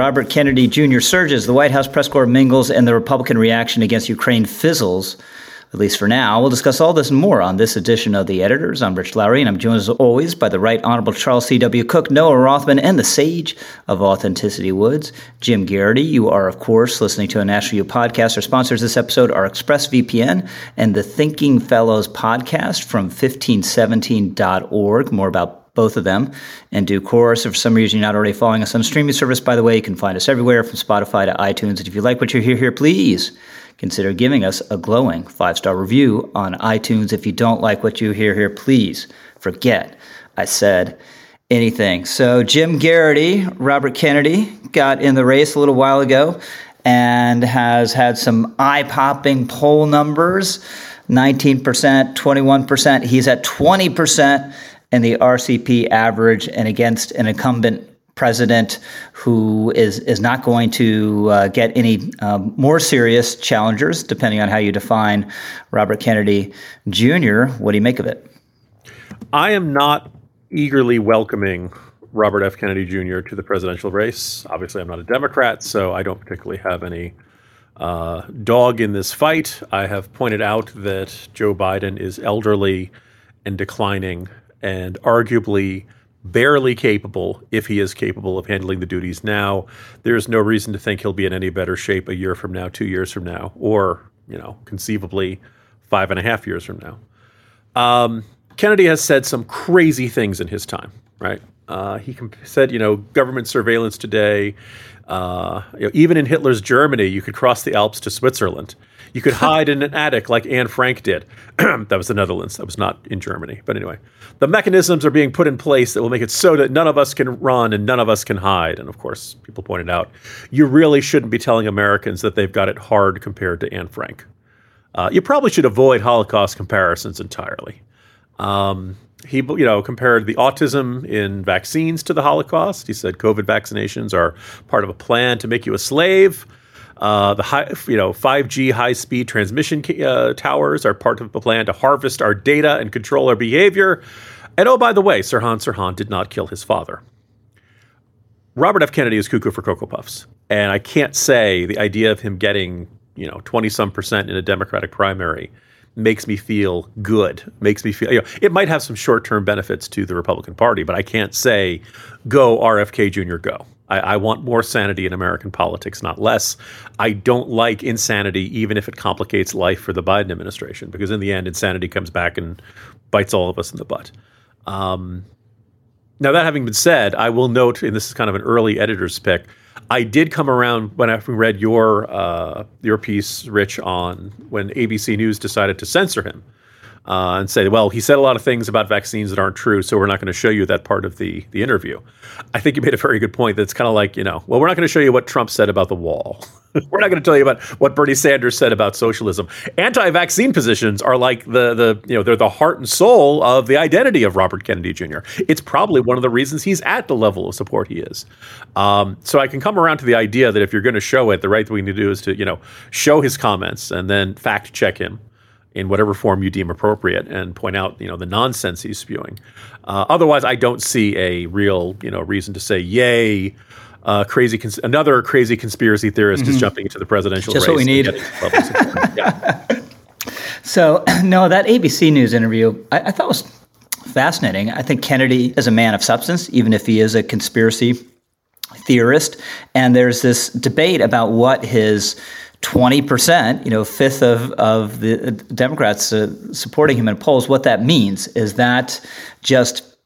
Robert Kennedy Jr. surges, the White House press corps mingles, and the Republican reaction against Ukraine fizzles. At least for now, we'll discuss all this and more on this edition of The Editors. I'm Rich Lowry, and I'm joined as always by the Right Honorable Charles C.W. Cooke, Noah Rothman, and the Sage of Authenticity Woods, Jim Geraghty. You are, of course, listening to a National Review podcast. Our sponsors this episode are ExpressVPN and the Thinking Fellows podcast from 1517.org. More about both of them in due course. If for some reason you're not already following us on streaming service, by the way, you can find us everywhere from Spotify to iTunes. And if you like what you hear here, please consider giving us a glowing five star review on iTunes. If you don't like what you hear here, please forget I said anything. So, Jim Geraghty, Robert Kennedy got in the race a little while ago and has had some eye popping poll numbers 19%, 21%. He's at 20% in the RCP average and against an incumbent president who is is not going to uh, get any um, more serious challengers, depending on how you define Robert Kennedy Jr. What do you make of it? I am not eagerly welcoming Robert F. Kennedy Jr. to the presidential race. Obviously, I'm not a Democrat, so I don't particularly have any uh, dog in this fight. I have pointed out that Joe Biden is elderly and declining, and arguably barely capable, if he is capable of handling the duties now. There's no reason to think he'll be in any better shape a year from now, two years from now, or, you know, conceivably five and a half years from now. Um, Kennedy has said some crazy things in his time, right? Uh, he comp- said, you know, government surveillance today. Uh, you know, even in Hitler's Germany, you could cross the Alps to Switzerland. You could hide in an attic like Anne Frank did. that was the Netherlands. That was not in Germany. But anyway, the mechanisms are being put in place that will make it so that none of us can run and none of us can hide. And of course, people pointed out, you really shouldn't be telling Americans that they've got it hard compared to Anne Frank. Uh, you probably should avoid Holocaust comparisons entirely. Um, he, you know, compared the autism in vaccines to the Holocaust. He said COVID vaccinations are part of a plan to make you a slave. Uh, the high, you know, 5G high-speed transmission uh, towers are part of the plan to harvest our data and control our behavior. And oh, by the way, Sirhan Sirhan did not kill his father. Robert F. Kennedy is cuckoo for Cocoa Puffs. And I can't say the idea of him getting, you know, 20 some percent in a Democratic primary makes me feel good. Makes me feel, you know, it might have some short term benefits to the Republican Party, but I can't say, go RFK Jr., go. I, I, want more sanity in American politics, not less. I don't like insanity, even if it complicates life for the Biden administration, because in the end, insanity comes back and bites all of us in the butt. Um, now, that having been said, I will note, and this is kind of an early editor's pick, I did come around when I read your uh, your piece, Rich, on when ABC News decided to censor him uh, and say, well, he said a lot of things about vaccines that aren't true, so we're not going to show you that part of the the interview. I think you made a very good point. That's kind of like, you know, well, we're not going to show you what Trump said about the wall. we're not going to tell you about what Bernie Sanders said about socialism. Anti-vaccine positions are like the the you know they're the heart and soul of the identity of Robert Kennedy Jr. It's probably one of the reasons he's at the level of support he is. Um, so I can come around to the idea that if you're going to show it, the right thing to do is to you know show his comments and then fact check him in whatever form you deem appropriate and point out you know the nonsense he's spewing. Uh, otherwise, I don't see a real you know reason to say yay. Uh, crazy, cons- another crazy conspiracy theorist mm-hmm. is jumping into the presidential Just race. what we need. yeah. So, no, that ABC News interview I, I thought was fascinating. I think Kennedy is a man of substance, even if he is a conspiracy theorist. And there's this debate about what his 20%, you know, fifth of, of the Democrats uh, supporting him in polls, what that means is that just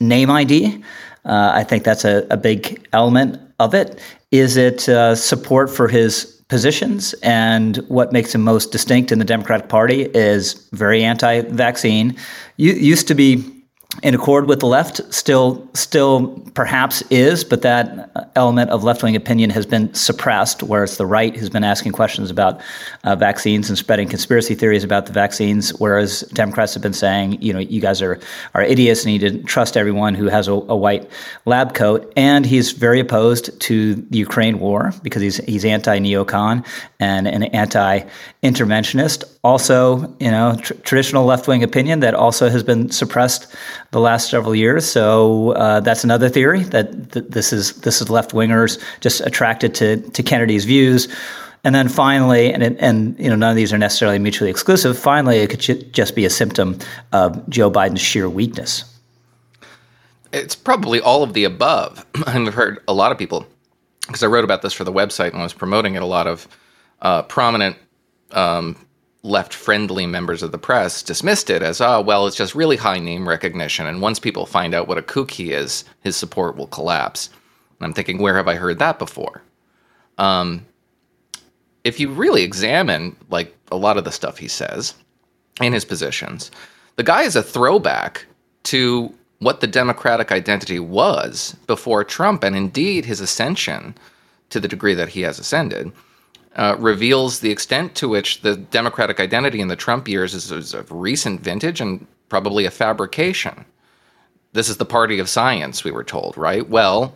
name ID. Uh, I think that's a, a, big element of it. Is it uh, support for his positions? And what makes him most distinct in the Democratic Party is very anti vaccine. used to be in accord with the left still still perhaps is but that element of left-wing opinion has been suppressed whereas the right has been asking questions about uh, vaccines and spreading conspiracy theories about the vaccines whereas democrats have been saying you know you guys are are idiots and you need to trust everyone who has a, a white lab coat. And he's very opposed to the ukraine war because he's he's anti-neocon and an anti-interventionist. Also you know tr- traditional left-wing opinion that also has been suppressed the last several years. So uh, that's another theory that th- this is this is left wingers just attracted to to Kennedy's views. And then finally, and and you know none of these are necessarily mutually exclusive. Finally, it could just be a symptom of Joe Biden's sheer weakness. It's probably all of the above. I've heard a lot of people because I wrote about this for the website and was promoting it. A lot of uh, prominent um, left-friendly members of the press dismissed it as, oh, well, it's just really high name recognition, and once people find out what a kook he is, his support will collapse. And I'm thinking, where have I heard that before? Um, if you really examine like a lot of the stuff he says and his positions, the guy is a throwback to what the Democratic identity was before Trump, and indeed his ascension to the degree that he has ascended. Uh, reveals the extent to which the Democratic identity in the Trump years is, is of recent vintage and probably a fabrication. This is the party of science, we were told, right? Well,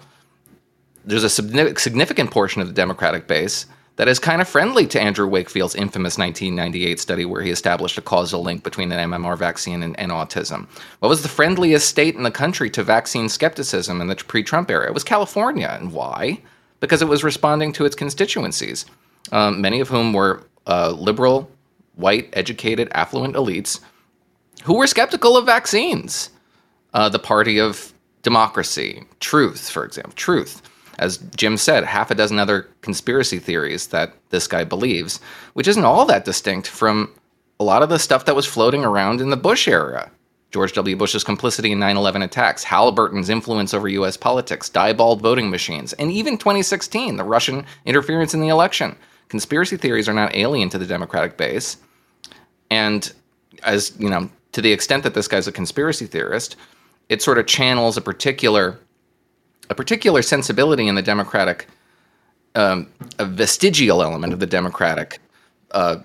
there's a significant portion of the Democratic base that is kind of friendly to Andrew Wakefield's infamous 1998 study where he established a causal link between an MMR vaccine and, and autism. What was the friendliest state in the country to vaccine skepticism in the pre Trump era? It was California. And why? Because it was responding to its constituencies, um, many of whom were uh, liberal, white, educated, affluent elites who were skeptical of vaccines. Uh, the party of democracy, truth, for example, truth as Jim said, half a dozen other conspiracy theories that this guy believes, which isn't all that distinct from a lot of the stuff that was floating around in the Bush era. George W. Bush's complicity in 9 11 attacks, Halliburton's influence over U.S. politics, Diebold voting machines, and even 2016, the Russian interference in the election. Conspiracy theories are not alien to the Democratic base. And as, you know, to the extent that this guy's a conspiracy theorist, it sort of channels a particular a particular sensibility in the democratic, um, a vestigial element of the democratic uh,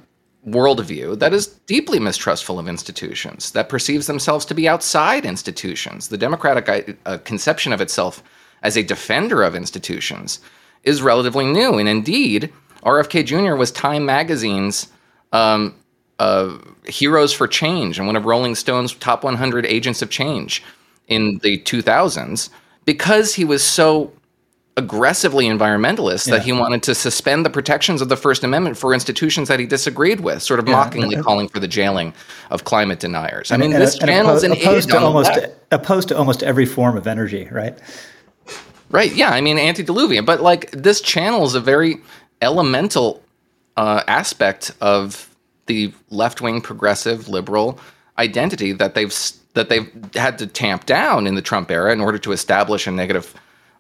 worldview that is deeply mistrustful of institutions, that perceives themselves to be outside institutions. The democratic uh, conception of itself as a defender of institutions is relatively new. And indeed, RFK Jr. was Time Magazine's um, uh, Heroes for Change and one of Rolling Stone's top 100 agents of change in the 2000s because he was so aggressively environmentalist yeah. that he wanted to suspend the protections of the First Amendment for institutions that he disagreed with, sort of yeah. mockingly and, calling for the jailing of climate deniers. I mean, this channel's an opposed to almost opposed to almost every form of energy, right? Right. Yeah. I mean, antediluvian, but like this channel is a very elemental uh, aspect of the left wing progressive liberal identity that they've that they've had to tamp down in the Trump era in order to establish a negative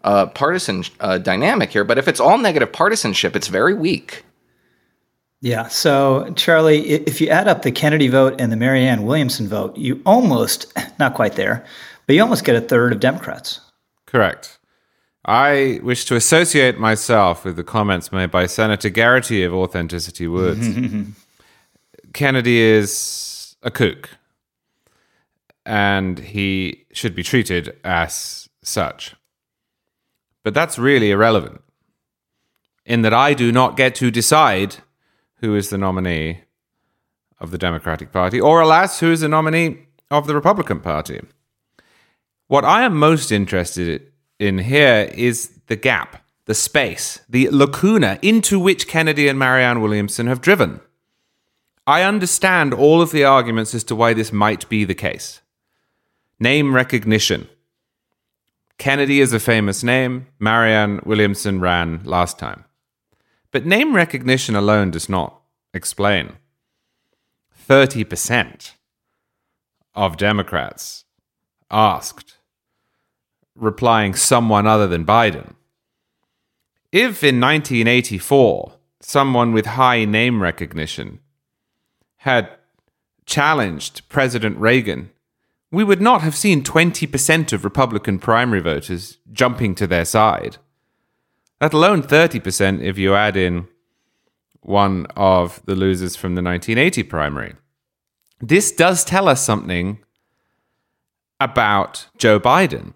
uh, partisan uh, dynamic here. But if it's all negative partisanship, it's very weak. Yeah. So, Charlie, if you add up the Kennedy vote and the Marianne Williamson vote, you almost, not quite there, but you almost get a third of Democrats. Correct. I wish to associate myself with the comments made by Senator Geraghty of Authenticity Woods. Kennedy is a kook and he should be treated as such. But that's really irrelevant, in that I do not get to decide who is the nominee of the Democratic Party, or alas, who is the nominee of the Republican Party. What I am most interested in here is the gap, the space, the lacuna into which Kennedy and Marianne Williamson have driven. I understand all of the arguments as to why this might be the case. Name recognition. Kennedy is a famous name. Marianne Williamson ran last time. But name recognition alone does not explain. 30% of Democrats asked, replying someone other than Biden. If in 1984 someone with high name recognition had challenged President Reagan we would not have seen 20% of Republican primary voters jumping to their side, let alone 30% if you add in one of the losers from the 1980 primary. This does tell us something about Joe Biden.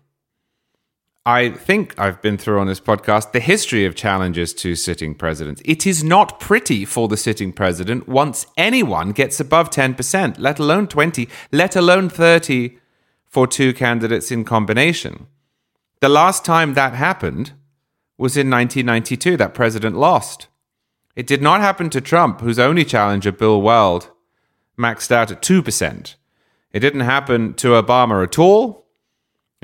I think I've been through on this podcast the history of challenges to sitting presidents. It is not pretty for the sitting president once anyone gets above 10%, let alone 20, let alone 30 for two candidates in combination. The last time that happened was in 1992. That president lost. It did not happen to Trump, whose only challenger, Bill Weld, maxed out at 2%. It didn't happen to Obama at all.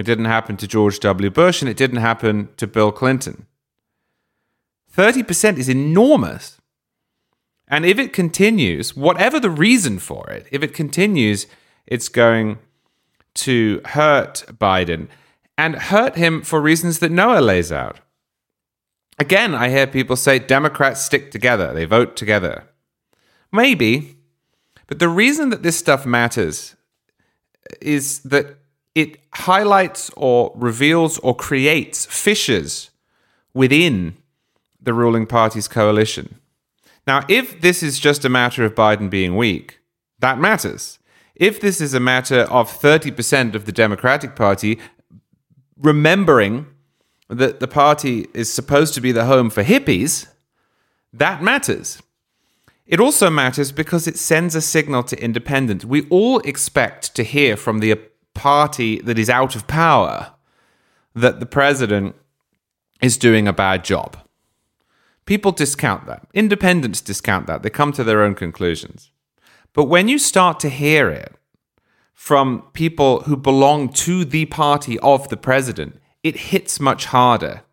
It didn't happen to George W. Bush, and it didn't happen to Bill Clinton. 30% is enormous. And if it continues, whatever the reason for it, if it continues, it's going to hurt Biden and hurt him for reasons that Noah lays out. Again, I hear people say Democrats stick together, they vote together. Maybe, but the reason that this stuff matters is that it highlights or reveals or creates fissures within the ruling party's coalition. Now, if this is just a matter of Biden being weak, that matters. If this is a matter of 30% of the Democratic Party remembering that the party is supposed to be the home for hippies, that matters. It also matters because it sends a signal to independents. We all expect to hear from the party that is out of power that the president is doing a bad job. People discount that. Independents discount that. They come to their own conclusions. But when you start to hear it from people who belong to the party of the president, it hits much harder.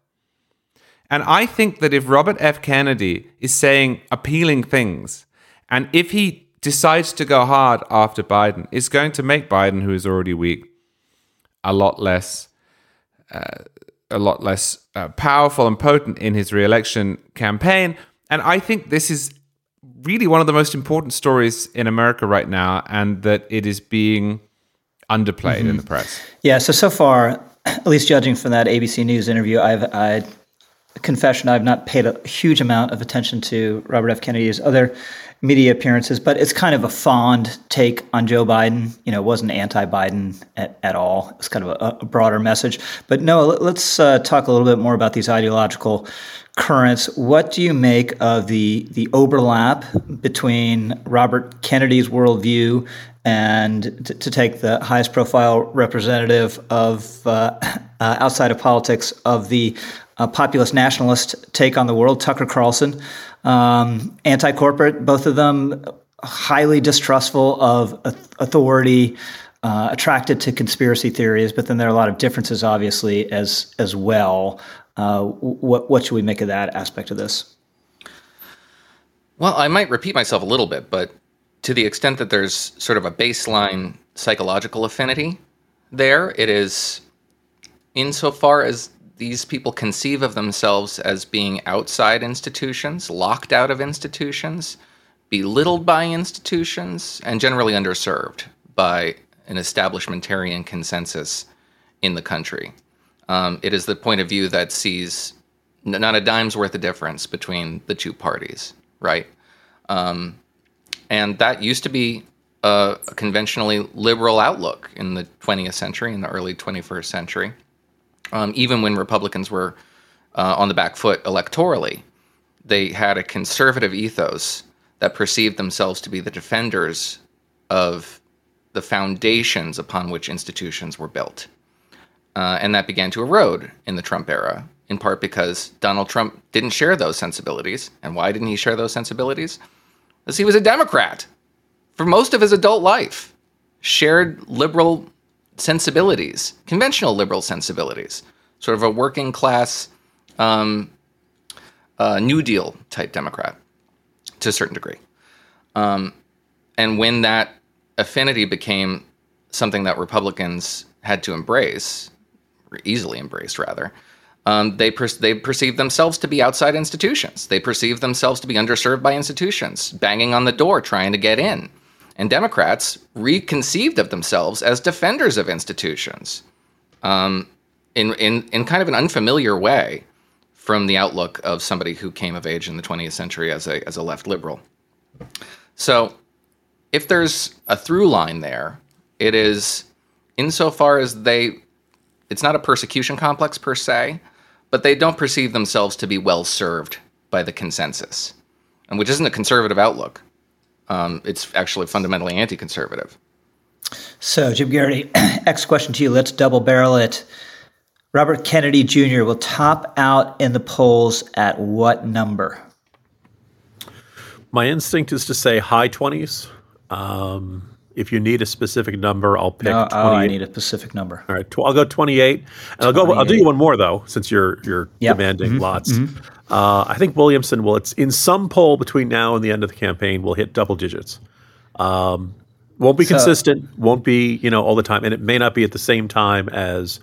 And I think that if Robert F. Kennedy is saying appealing things, and if he decides to go hard after Biden, is going to make Biden, who is already weak, a lot less, uh, a lot less uh, powerful and potent in his reelection campaign. And I think this is really one of the most important stories in America right now, and that it is being underplayed mm-hmm. in the press. Yeah. So so far, at least judging from that ABC News interview, I've I confession I've not paid a huge amount of attention to Robert F. Kennedy's other media appearances, but it's kind of a fond take on Joe Biden. You know, it wasn't anti-Biden at, at all. It's kind of a, a broader message. But no, let's uh, talk a little bit more about these ideological currents. What do you make of the the overlap between Robert Kennedy's worldview and to, to take the highest profile representative of uh, uh, outside of politics of the uh, populist nationalist take on the world, Tucker Carlson? um, anti-corporate. Both of them highly distrustful of authority, uh, attracted to conspiracy theories. But then there are a lot of differences, obviously, as as well. Uh, what what should we make of that aspect of this? Well, I might repeat myself a little bit, but to the extent that there's sort of a baseline psychological affinity there, it is insofar as these people conceive of themselves as being outside institutions, locked out of institutions, belittled by institutions, and generally underserved by an establishmentarian consensus in the country. Um, it is the point of view that sees not a dime's worth of difference between the two parties, right? Um, and that used to be a, conventionally liberal outlook in the 20th century, in the early 21st century um, even when Republicans were uh, on the back foot electorally, they had a conservative ethos that perceived themselves to be the defenders of the foundations upon which institutions were built. Uh, and that began to erode in the Trump era, in part because Donald Trump didn't share those sensibilities. And why didn't he share those sensibilities? Because he was a Democrat for most of his adult life, shared liberal sensibilities, conventional liberal sensibilities, sort of a working class um, uh, New Deal type Democrat to a certain degree. Um, and when that affinity became something that Republicans had to embrace, or easily embraced rather, um, they per- they perceived themselves to be outside institutions. They perceived themselves to be underserved by institutions, banging on the door, trying to get in and Democrats reconceived of themselves as defenders of institutions um, in, in, in kind of an unfamiliar way from the outlook of somebody who came of age in the 20th century as a, as a left liberal. So, if there's a through line there, it is insofar as they, it's not a persecution complex per se, but they don't perceive themselves to be well served by the consensus, and which isn't a conservative outlook um, it's actually fundamentally anti-conservative. So, Jim Geraghty, X question to you. Let's double barrel it. Robert Kennedy Jr. will top out in the polls at what number? My instinct is to say high 20s. Um, if you need a specific number, I'll pick. 28. oh, I need a specific number. All right, tw- I'll go 28, and I'll go. I'll do you one more though, since you're you're Yep. demanding lots. Uh, I think Williamson will. It's in some poll between now and the end of the campaign will hit double digits. Um, won't be So- consistent. Won't be you know all the time, and it may not be at the same time as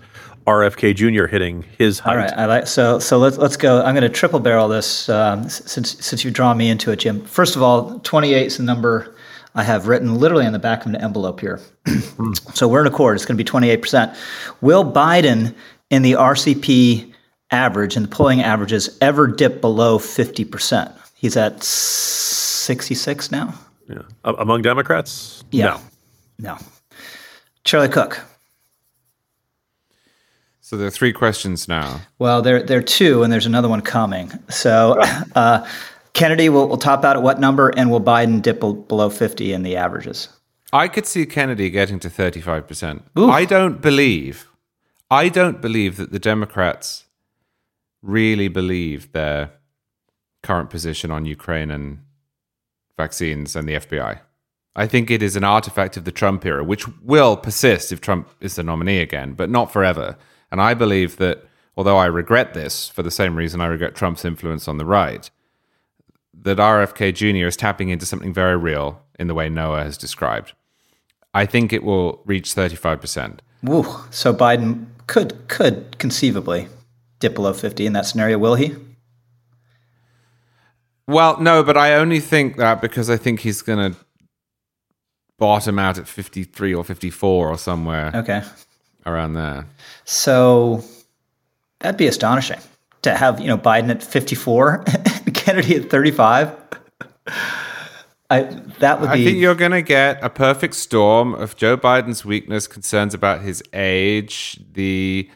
RFK Jr. hitting his height. All right, I like so. So let's let's go. I'm going to triple barrel this um, since since you've drawn me into it, Jim. First of all, 28 is the number I have written literally on the back of an envelope here. so we're in accord. It's going to be 28 percent. Will Biden in the RCP average and the polling averages ever dip below 50 percent? He's at 66 now. Yeah. Among Democrats, Yeah. No. Charlie Cooke. So there are three questions now. Well, there there are two, and there's another one coming. So, uh, Kennedy will, will top out at what number, and will Biden dip below 50 in the averages? I could see Kennedy getting to 35%. I don't believe, I don't believe that the Democrats really believe their current position on Ukraine and vaccines and the FBI. I think it is an artifact of the Trump era, which will persist if Trump is the nominee again, but not forever. And I believe that, although I regret this for the same reason I regret Trump's influence on the right, that RFK Jr. is tapping into something very real in the way Noah has described. I think it will reach 35%. Woo. So Biden could could conceivably dip below 50 in that scenario. Will he? Well, no, but I only think that because I think he's going to bottom out at 53 or 54 or somewhere Okay. around there. So that'd be astonishing to have you know Biden at 54, Kennedy at 35. I that would I be think you're going to get a perfect storm of Joe Biden's weakness, concerns about his age, the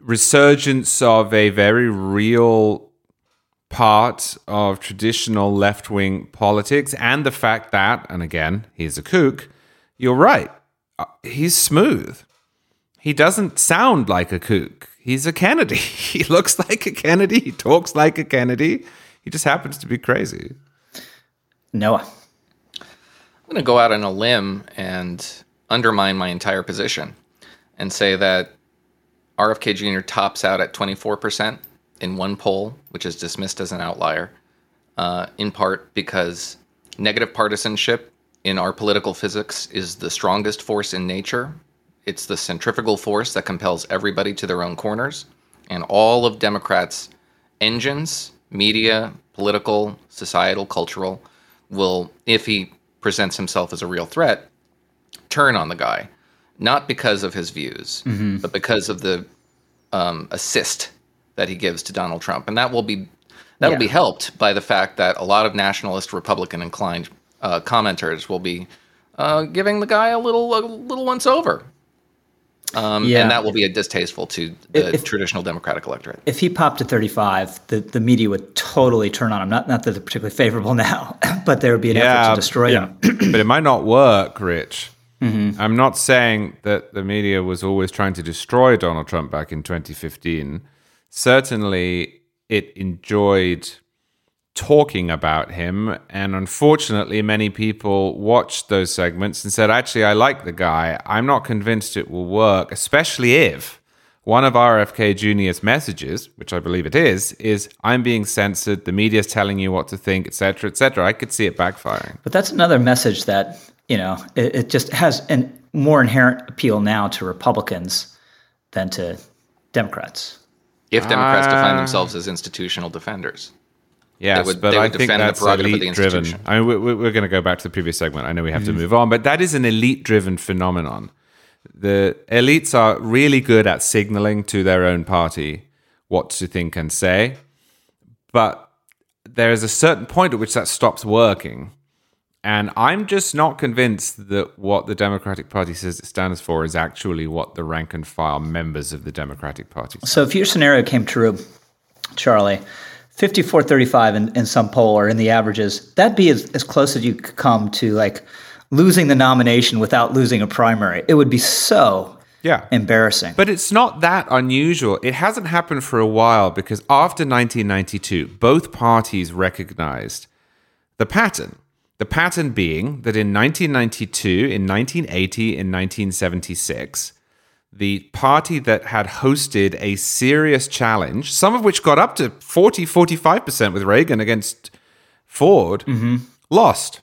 resurgence of a very real part of traditional left wing politics, and the fact that, and again, he's a kook, you're right, uh, he's smooth. He doesn't sound like a kook. He's a Kennedy. He looks like a Kennedy. He talks like a Kennedy. He just happens to be crazy. Noah. I'm going to go out on a limb and undermine my entire position and say that RFK Jr. tops out at 24% in one poll, which is dismissed as an outlier, uh, in part because negative partisanship in our political physics is the strongest force in nature. It's the centrifugal force that compels everybody to their own corners. And all of Democrats' engines, media, political, societal, cultural, will, if he presents himself as a real threat, turn on the guy, not because of his views, but because of the um, assist that he gives to Donald Trump, and that will be that will Yeah. be helped by the fact that a lot of nationalist Republican inclined uh, commenters will be uh, giving the guy a little a little once over. Um, Yeah. And that will be distasteful to the If- traditional Democratic electorate. If he popped to 35, the, the media would totally turn on him. Not not that they're particularly favorable now, but there would be an effort to destroy him. but it might not work, Rich. I'm not saying that the media was always trying to destroy Donald Trump back in 2015. Certainly, it enjoyed talking about him. And unfortunately, many people watched those segments and said, actually, I like the guy. I'm not convinced it will work, especially if one of RFK Jr.'s messages, which I believe it is, is I'm being censored, the media's telling you what to think, etc., etc. I could see it backfiring. But that's another message that, you know, it, it just has a more inherent appeal now to Republicans than to Democrats. If Democrats define Ah. themselves as institutional defenders. Yes, would- but I think that's prerogative elite driven. I mean, we- we- we're going to go back to the previous segment. I know we have to move on, but that is an elite driven phenomenon. The elites are really good at signaling to their own party what to think and say, but there is a certain point at which that stops working. And I'm just not convinced that what the Democratic Party says it stands for is actually what the rank and file members of the Democratic Party say. So if your scenario came true, Charlie, 54 35 in, in some poll or in the averages, that'd be as, as close as you could come to like losing the nomination without losing a primary. It would be so Yeah. embarrassing. But it's not that unusual. It hasn't happened for a while because after 1992, both parties recognized the pattern. The pattern being that in 1992, in 1980, in 1976, the party that had hosted a serious challenge, some of which got up to 40, 45% with Reagan against Ford, lost.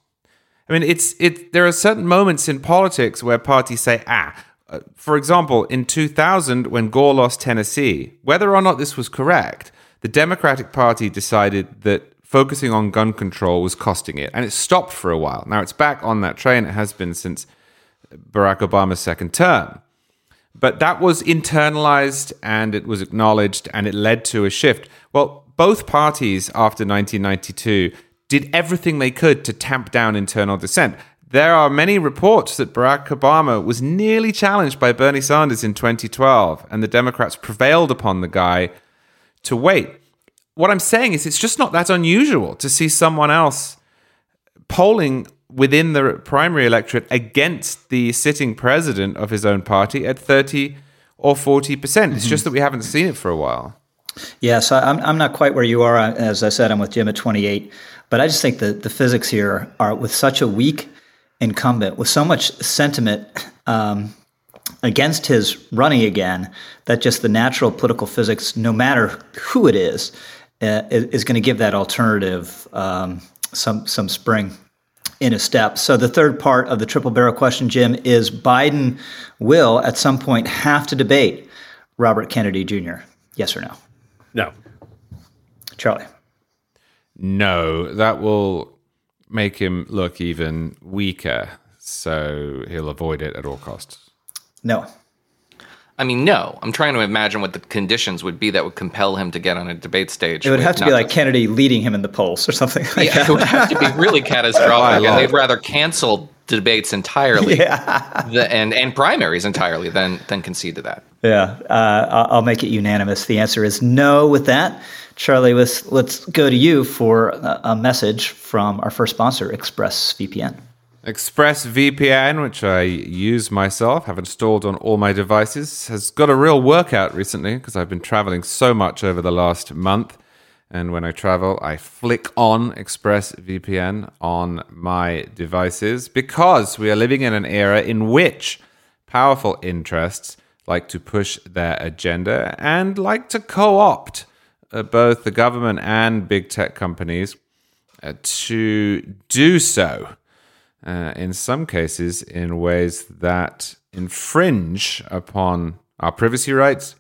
I mean, it's it. There are certain moments in politics where parties say, "Ah." Uh, for example, in 2000, when Gore lost Tennessee, whether or not this was correct, the Democratic Party decided that focusing on gun control was costing it, and it stopped for a while. Now it's back on that train. It has been since Barack Obama's second term. But that was internalized and it was acknowledged and it led to a shift. Well, both parties after 1992 did everything they could to tamp down internal dissent. There are many reports that Barack Obama was nearly challenged by Bernie Sanders in 2012, and the Democrats prevailed upon the guy to wait. What I'm saying is, it's just not that unusual to see someone else polling within the primary electorate against the sitting president of his own party at 30 or 40%. percent It's just that we haven't seen it for a while. Yeah, so I'm, I'm not quite where you are. As I said, I'm with Jim at 28. But I just think that the physics here are with such a weak incumbent, with so much sentiment um, against his running again, that just the natural political physics, no matter who it is, uh, is, is going to give that alternative um, some some spring in a step. So the third part of the triple barrel question, Jim, is Biden will at some point have to debate Robert Kennedy Jr. Yes or no? No. Charlie. No, that will make him look even weaker. So he'll avoid it at all costs. No. I mean, no. I'm trying to imagine what the conditions would be that would compel him to get on a debate stage. It would have to be like just- Kennedy leading him in the polls or something like Yeah, it would have to be really catastrophic, and they'd rather cancel debates entirely the, and and primaries entirely than than concede to that. Yeah, uh, I'll I'll make it unanimous. The answer is no with that. Charlie, let's, let's go to you for a, a message from our first sponsor, ExpressVPN. ExpressVPN, which I use myself, have installed on all my devices, has got a real workout recently because I've been traveling so much over the last month. And when I travel, I flick on ExpressVPN on my devices because we are living in an era in which powerful interests like to push their agenda and like to co opt uh, both the government and big tech companies uh, to do so uh, in some cases in ways that infringe upon our privacy rights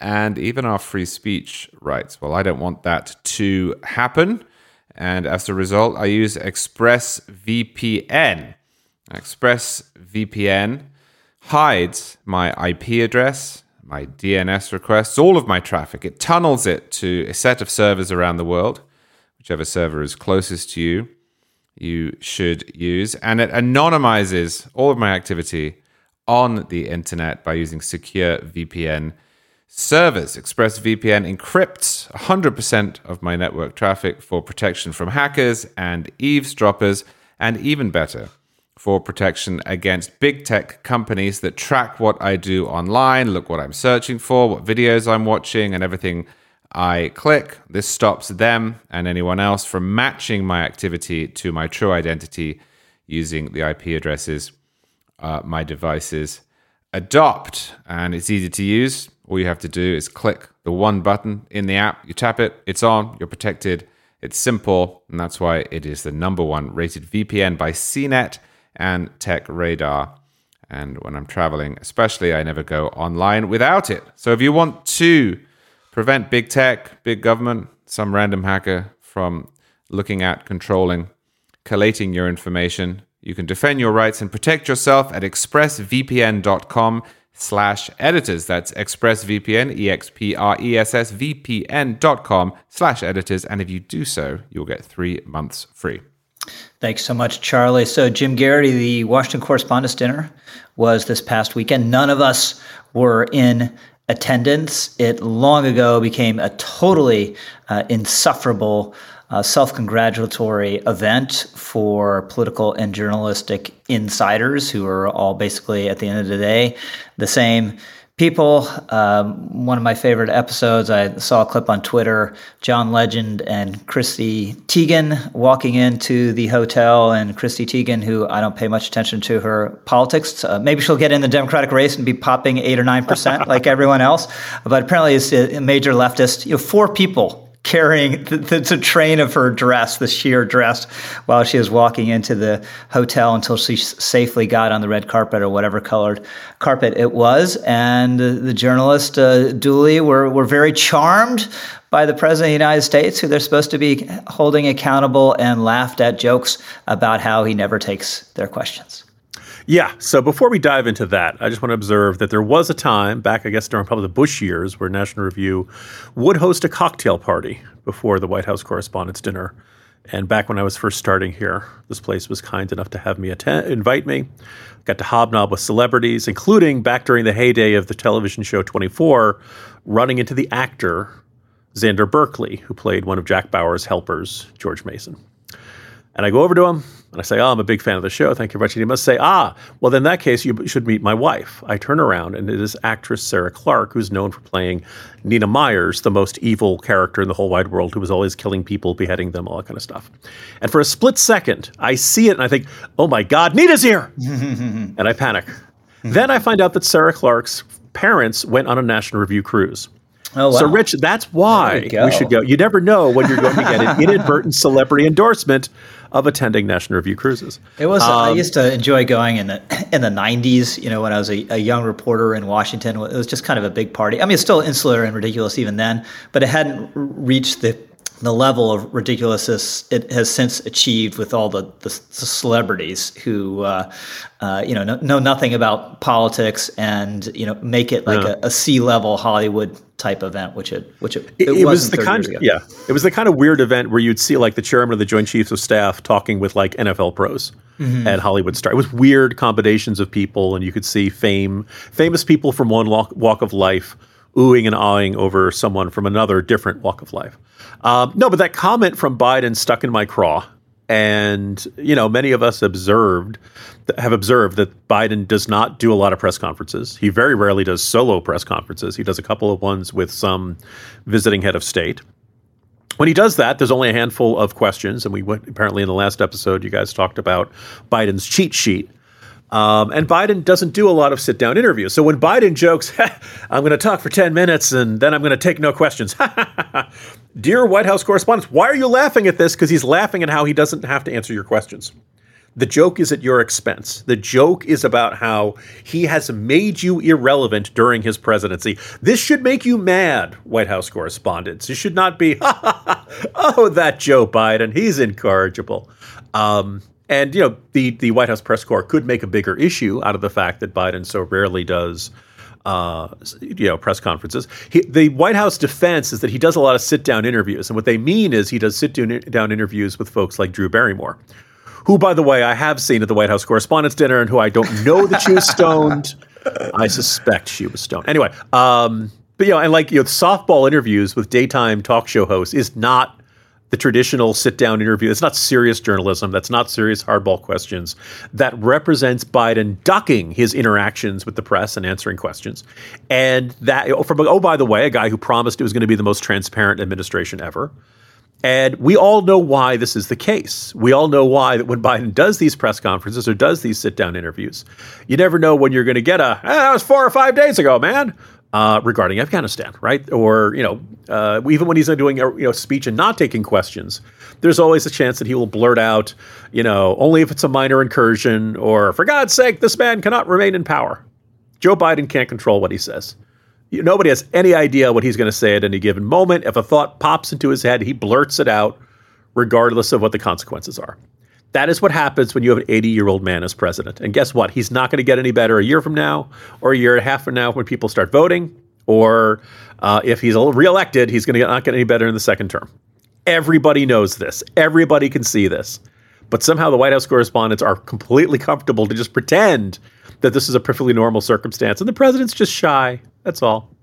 and even our free speech rights. Well, I don't want that to happen. And as a result, I use ExpressVPN. ExpressVPN hides my IP address, my DNS requests, all of my traffic. It tunnels it to a set of servers around the world, whichever server is closest to you you should use. And it anonymizes all of my activity on the internet by using secure VPN servers. ExpressVPN encrypts 100% of my network traffic for protection from hackers and eavesdroppers, and even better, for protection against big tech companies that track what I do online, look what I'm searching for, what videos I'm watching, and everything I click. This stops them and anyone else from matching my activity to my true identity using the IP addresses uh, my devices adopt. And it's easy to use. All you have to do is click the one button in the app, you tap it, it's on, you're protected. It's simple, and that's why it is the number one rated VPN by CNET and Tech Radar. And when I'm traveling, especially, I never go online without it. So if you want to prevent big tech, big government, some random hacker from looking at, controlling, collating your information. You can defend your rights and protect yourself at expressvpn.com slash editors. That's expressvpn, E-X-P-R-E-S-S-V-P-N dot com slash editors. And if you do so, you'll get three months free. Thanks so much, Charlie. So, Jim Geraghty, the Washington Correspondents' Dinner was this past weekend. None of us were in attendance. It long ago became a totally uh, insufferable uh, self congratulatory event for political and journalistic insiders who are all basically, at the end of the day, the same people. Um, one of my favorite episodes, I saw a clip on Twitter John Legend and Chrissy Teigen walking into the hotel, and Chrissy Teigen, who I don't pay much attention to her politics, uh, maybe she'll get in the Democratic race and be popping eight or nine percent like everyone else, but apparently it's a major leftist. You know, four people carrying the, train of her dress, the sheer dress, while she was walking into the hotel until she safely got on the red carpet or whatever colored carpet it was. And the journalist uh, duly were, were very charmed by the president of the United States, who they're supposed to be holding accountable and laughed at jokes about how he never takes their questions. Yeah. So before we dive into that, I just want to observe that there was a time back, I guess, during probably the Bush years, where National Review would host a cocktail party before the White House Correspondents' Dinner. And back when I was first starting here, this place was kind enough to have me attend, invite me. Got to hobnob with celebrities, including back during the heyday of the television show 24, running into the actor Xander Berkeley, who played one of Jack Bauer's helpers, George Mason. And I go over to him and I say, Oh, I'm a big fan of the show. Thank you very much. And he must say, Ah, well, then in that case, you should meet my wife. I turn around and it is actress Sarah Clarke, who's known for playing Nina Myers, the most evil character in the whole wide world, who was always killing people, beheading them, all that kind of stuff. And for a split second, I see it and I think, Oh my God, Nina's here. and I panic. then I find out that Sarah Clarke's parents went on a National Review cruise. Oh, wow. So, Rich, that's why we should go. You never know when you're going to get an inadvertent celebrity endorsement of attending National Review cruises. It was. Um, I used to enjoy going in the in the '90s. You know, when I was a, a, young reporter in Washington, it was just kind of a big party. I mean, it's still insular and ridiculous even then, but it hadn't reached the the level of ridiculousness it has since achieved with all the, the, the celebrities who uh, uh, you know know, know, nothing about politics and you know make it like yeah. a, a C level Hollywood type event, which it which it, it, it was the kind yeah it was the kind of weird event where you'd see like the chairman of the Joint Chiefs of Staff talking with like NFL pros mm-hmm. and Hollywood stars. It was weird combinations of people, and you could see fame famous people from one walk, walk of life oohing and awing over someone from another different walk of life. Um, no, but that comment from Biden stuck in my craw. And, you know, many of us observed, have observed that Biden does not do a lot of press conferences. He very rarely does solo press conferences. He does a couple of ones with some visiting head of state. When he does that, there's only a handful of questions. And we went, apparently in the last episode, you guys talked about Biden's cheat sheet um, and Biden doesn't do a lot of sit down interviews. So when Biden jokes, I'm going to talk for 10 minutes and then I'm going to take no questions. Dear White House correspondents, why are you laughing at this? Because he's laughing at how he doesn't have to answer your questions. The joke is at your expense. The joke is about how he has made you irrelevant during his presidency. This should make you mad, White House correspondents. You should not be, oh, that Joe Biden, he's incorrigible. Um, and you know, the the White House press corps could make a bigger issue out of the fact that Biden so rarely does uh, you know, press conferences. He, the White House defense is that he does a lot of sit down interviews, and what they mean is he does sit down interviews with folks like Drew Barrymore, who, by the way, I have seen at the White House Correspondents' Dinner, and who I don't know that she was stoned. I suspect she was stoned. Anyway, um, but you know, and like you know, softball interviews with daytime talk show hosts is not the traditional sit down interview. It's not serious journalism. That's not serious hardball questions. That represents Biden ducking his interactions with the press and answering questions. And that, from, oh, by the way, a guy who promised it was going to be the most transparent administration ever. And we all know why this is the case. We all know why that when Biden does these press conferences or does these sit down interviews, you never know when you're going to get a, ah, that was four or five days ago, man uh, regarding Afghanistan, right? Or you know, uh, even when he's doing a you know speech and not taking questions, there's always a chance that he will blurt out, you know, only if it's a minor incursion, or for God's sake, this man cannot remain in power. Joe Biden can't control what he says. Nobody has any idea what he's going to say at any given moment. If a thought pops into his head, he blurts it out, regardless of what the consequences are. That is what happens when you have an 80 year old man as president. And guess what? He's not going to get any better a year from now or a year and a half from now when people start voting. Or uh, if he's reelected, he's going to not get any better in the second term. Everybody knows this. Everybody can see this. But somehow the White House correspondents are completely comfortable to just pretend that this is a perfectly normal circumstance. And the president's just shy. That's all.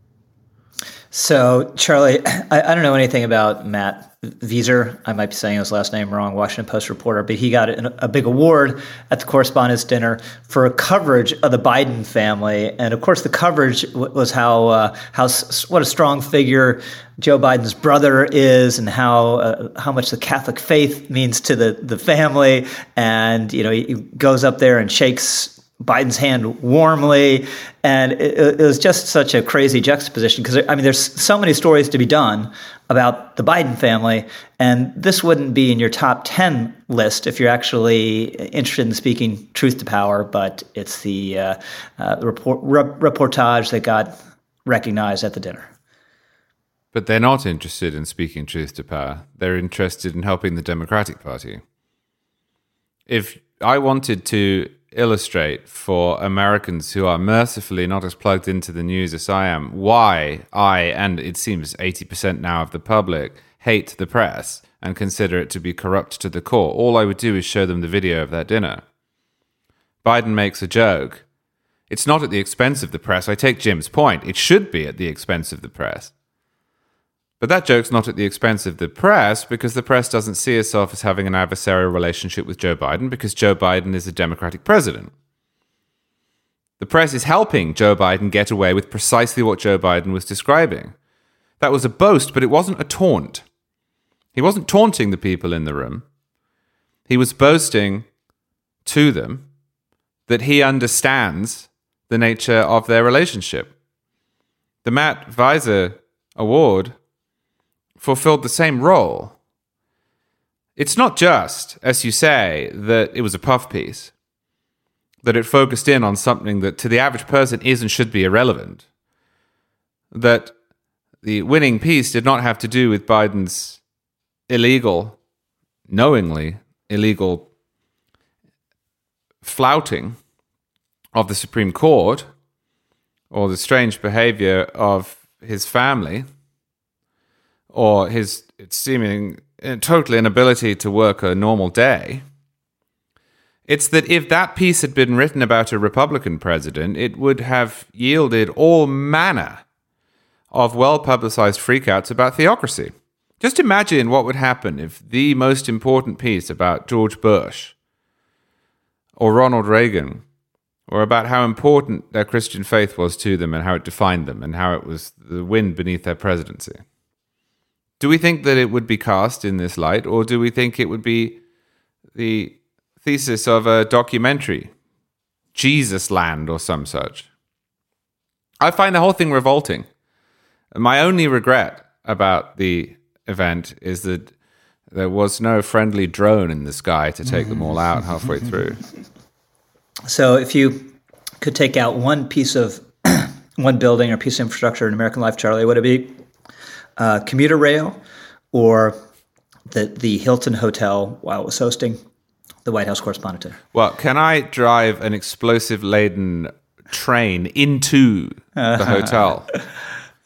So, Charlie, I, I, don't know anything about Matt Viser. I might be saying his last name wrong, Washington Post reporter, but he got a, a big award at the Correspondents' Dinner for coverage of the Biden family. And of course, the coverage was how, uh, how what a strong figure Joe Biden's brother is and how, uh, how much the Catholic faith means to the, the family. And, you know, he goes up there and shakes Biden's hand warmly, and it, it, was just such a crazy juxtaposition because I mean, there's so many stories to be done about the Biden family, and this wouldn't be in your top ten list if you're actually interested in speaking truth to power. But it's the uh, uh, report, re- reportage that got recognized at the dinner. But they're not interested in speaking truth to power. They're interested in helping the Democratic Party. If I wanted to illustrate for Americans who are mercifully not as plugged into the news as I am why I, and it seems 80% now of the public, hate the press and consider it to be corrupt to the core. All I would do is show them the video of that dinner. Biden makes a joke. It's not at the expense of the press. I take Jim's point. It should be at the expense of the press. But that joke's not at the expense of the press because the press doesn't see itself as having an adversarial relationship with Joe Biden because Joe Biden is a Democratic president. The press is helping Joe Biden get away with precisely what Joe Biden was describing. That was a boast, but it wasn't a taunt. He wasn't taunting the people in the room. He was boasting to them that he understands the nature of their relationship. The Matt Viser Award fulfilled the same role. It's not just, as you say, that it was a puff piece, that it focused in on something that to the average person is and should be irrelevant, that the winning piece did not have to do with Biden's illegal, knowingly illegal flouting of the Supreme Court or the strange behavior of his family or his seeming uh, total inability to work a normal day. It's that if that piece had been written about a Republican president, it would have yielded all manner of well publicized freakouts about theocracy. Just imagine what would happen if the most important piece about George Bush or Ronald Reagan or about how important their Christian faith was to them and how it defined them and how it was the wind beneath their presidency do we think that it would be cast in this light, or do we think it would be the thesis of a documentary, Jesus Land, or some such? I find the whole thing revolting. My only regret about the event is that there was no friendly drone in the sky to take them all out halfway through. So, if you could take out one piece of one building or piece of infrastructure in American life, Charlie, would it be uh, commuter rail or the the Hilton Hotel while it was hosting the White House correspondent dinner. Well, can I drive an explosive laden train into the hotel?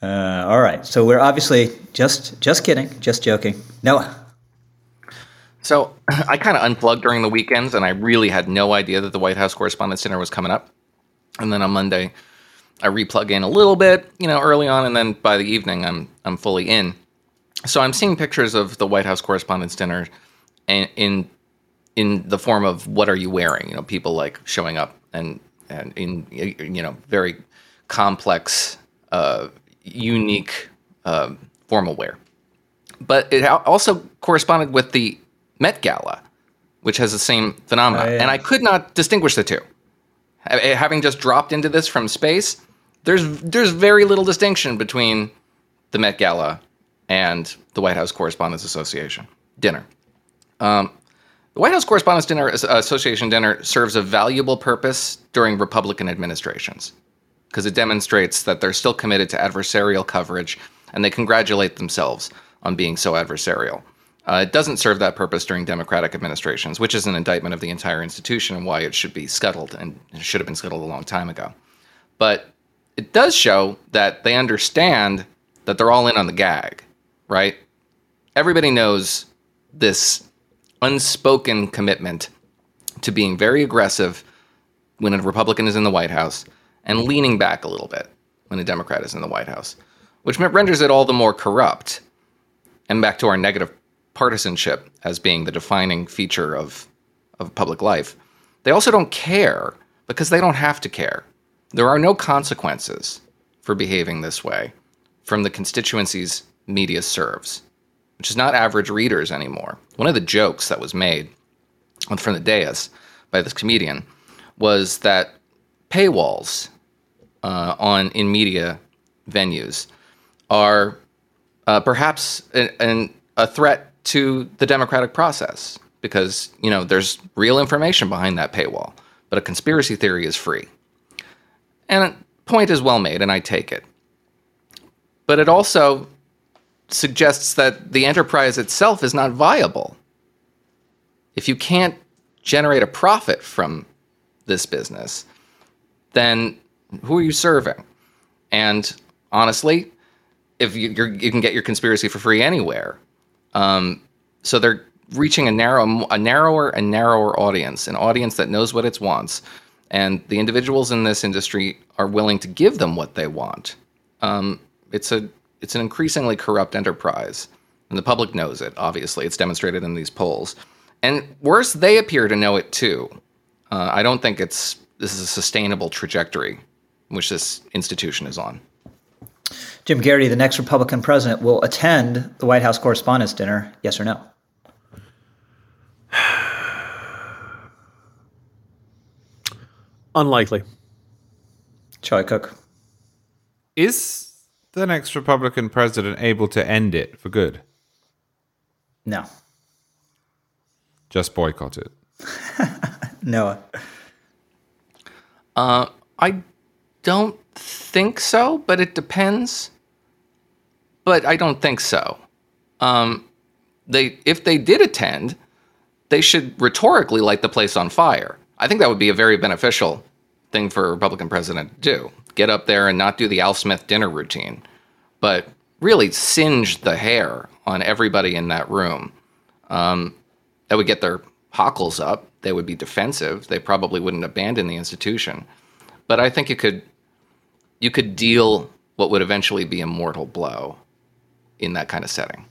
Uh, all right. So we're obviously just just kidding, just joking. Noah. So I kind of unplugged during the weekends, and I really had no idea that the White House Correspondents' Dinner was coming up. And then on Monday, I replug in a little bit, you know, early on, and then by the evening, I'm I'm fully in. So I'm seeing pictures of the White House Correspondents' Dinner, and in in the form of what are you wearing? You know, people like showing up and and in you know very complex, uh, unique uh, formal wear. But it also corresponded with the Met Gala, which has the same phenomenon, oh, yeah. and I could not distinguish the two. Having just dropped into this from space, there's there's very little distinction between the Met Gala and the White House Correspondents Association dinner. Um, the White House Correspondents Dinner Association dinner serves a valuable purpose during Republican administrations because it demonstrates that they're still committed to adversarial coverage and they congratulate themselves on being so adversarial. Uh, it doesn't serve that purpose during Democratic administrations, which is an indictment of the entire institution and why it should be scuttled and should have been scuttled a long time ago. But it does show that they understand that they're all in on the gag, right? Everybody knows this unspoken commitment to being very aggressive when a Republican is in the White House and leaning back a little bit when a Democrat is in the White House. which renders it all the more corrupt. And back to our negative partisanship as being the defining feature of, of public life. They also don't care because they don't have to care. There are no consequences for behaving this way from the constituencies media serves, which is not average readers anymore. One of the jokes that was made from the dais by this comedian was that paywalls uh, on in media venues are uh, perhaps an, an, a threat to the democratic process because you know there's real information behind that paywall, but a conspiracy theory is free. And point is well made, and I take it. But it also suggests that the enterprise itself is not viable. If you can't generate a profit from this business, then who are you serving? And honestly, if you, you can get your conspiracy for free anywhere, um, so they're reaching a narrow, a narrower and narrower audience, an audience that knows what it wants, and the individuals in this industry are willing to give them what they want. Um, it's a it's an increasingly corrupt enterprise, and the public knows it. Obviously, it's demonstrated in these polls, and worse, they appear to know it too. Uh, I don't think it's this is a sustainable trajectory which this institution is on. Jim Geraghty, the next Republican president, will attend the White House Correspondents' Dinner, yes or no? Unlikely. Charlie Cooke. Is the next Republican president able to end it for good? No. Just boycott it. Noah. Uh, I don't think so, but it depends. But I don't think so. Um, they, if they did attend, they should rhetorically light the place on fire. I think that would be a very beneficial thing for a Republican president to do. Get up there and not do the Al Smith dinner routine, but really singe the hair on everybody in that room. Um, that would get their hockles up. They would be defensive. They probably wouldn't abandon the institution. But I think you could you could deal what would eventually be a mortal blow in that kind of setting.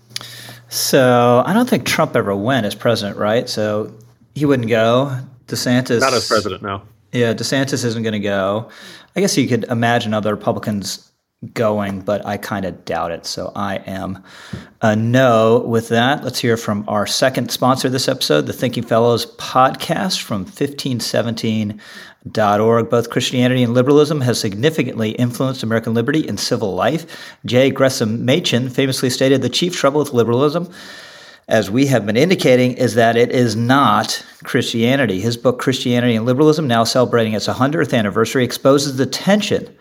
So I don't think Trump ever went as president, right? So he wouldn't go. DeSantis not as president, no. Yeah, DeSantis isn't going to go. I guess you could imagine other Republicans going, but I kind of doubt it. So I am a no with that. Let's hear from our second sponsor this episode, the Thinking Fellows podcast from 1517.org. Both Christianity and liberalism has significantly influenced American liberty and civil life. J. Gresham Machen famously stated the chief trouble with liberalism as we have been indicating, is that it is not Christianity. His book, Christianity and Liberalism, now celebrating its 100th anniversary, exposes the tension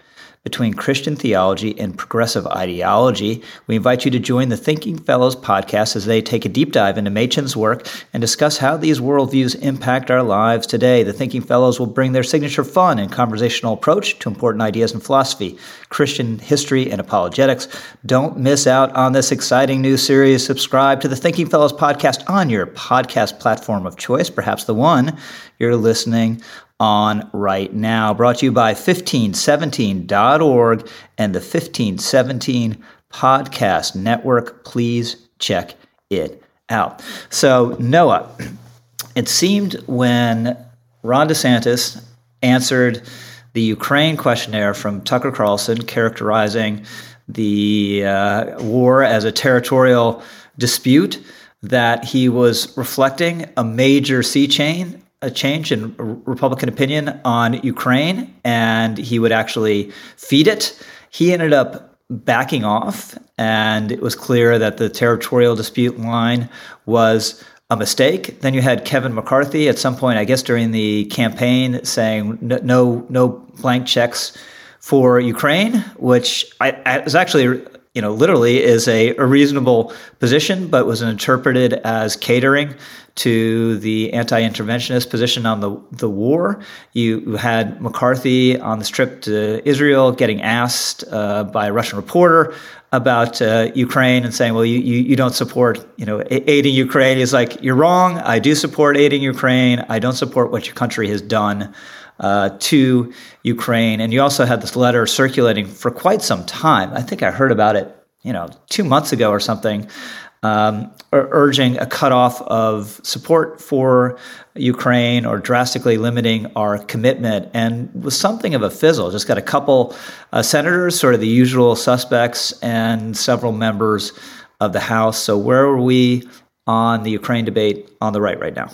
between Christian theology and progressive ideology. We invite you to join the Thinking Fellows podcast as they take a deep dive into Machen's work and discuss how these worldviews impact our lives today. The Thinking Fellows will bring their signature fun and conversational approach to important ideas in philosophy, Christian history, and apologetics. Don't miss out on this exciting new series. Subscribe to the Thinking Fellows podcast on your podcast platform of choice, perhaps the one you're listening on right now. Brought to you by 1517.org and the 1517 Podcast Network. Please check it out. So, Noah, it seemed when Ron DeSantis answered the Ukraine questionnaire from Tucker Carlson, characterizing the uh, war as a territorial dispute, that he was reflecting a major sea change a change in Republican opinion on Ukraine and he would actually feed it. He ended up backing off, and it was clear that the territorial dispute line was a mistake. Then you had Kevin McCarthy at some point, I guess during the campaign, saying no, no blank checks for Ukraine, which I, I was actually you know, literally is a, a, reasonable position, but was interpreted as catering to the anti-interventionist position on the the war. You had McCarthy on the trip to Israel getting asked uh, by a Russian reporter about uh, Ukraine and saying, well, you, you, you don't support, you know, aiding Ukraine. He's like, you're wrong. I do support aiding Ukraine. I don't support what your country has done uh, to Ukraine. And you also had this letter circulating for quite some time. I think I heard about it, you know, two months ago or something, um, urging a cutoff of support for Ukraine or drastically limiting our commitment, and was something of a fizzle. Just got a couple uh, senators, sort of the usual suspects, and several members of the House. So, where are we on the Ukraine debate on the right right now?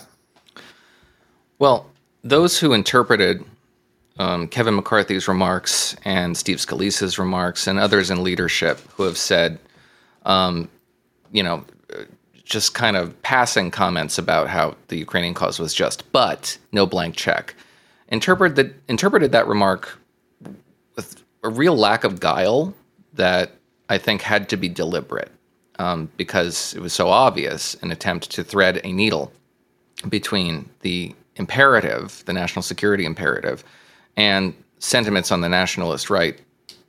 Well, those who interpreted um, Kevin McCarthy's remarks and Steve Scalise's remarks and others in leadership who have said, um, you know, just kind of passing comments about how the Ukrainian cause was just, but no blank check. Interpreted that, interpreted that remark with a real lack of guile that I think had to be deliberate um, because it was so obvious an attempt to thread a needle between the imperative, the national security imperative, and sentiments on the nationalist right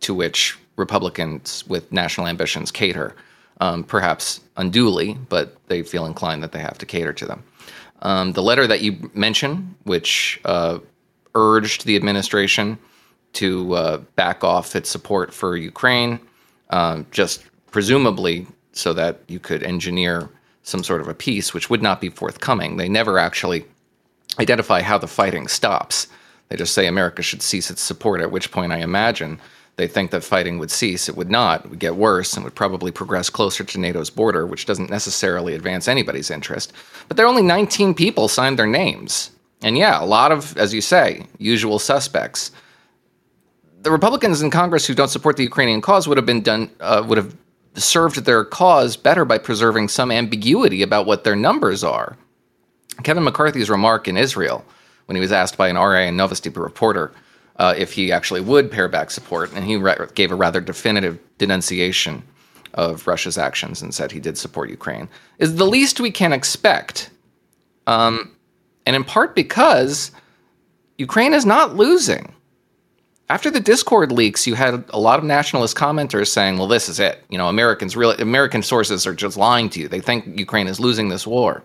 to which Republicans with national ambitions cater um, perhaps unduly, but they feel inclined that they have to cater to them. Um, the letter that you mentioned, which uh, urged the administration to uh, back off its support for Ukraine, um, just presumably so that you could engineer some sort of a peace, which would not be forthcoming. They never actually identify how the fighting stops. They just say America should cease its support, at which point I imagine they think that fighting would cease. It would not. It would get worse and would probably progress closer to NATO's border, which doesn't necessarily advance anybody's interest. But there are only 19 people signed their names. And yeah, a lot of, as you say, usual suspects. The Republicans in Congress who don't support the Ukrainian cause would have been done, uh, would have served their cause better by preserving some ambiguity about what their numbers are. Kevin McCarthy's remark in Israel, when he was asked by an RIA Novosti reporter uh, if he actually would pare back support, and he re- gave a rather definitive denunciation of Russia's actions and said he did support Ukraine, is the least we can expect. Um, and in part because Ukraine is not losing. After the Discord leaks, you had a lot of nationalist commenters saying, "Well, this is it. You know, Americans really American sources are just lying to you. They think Ukraine is losing this war."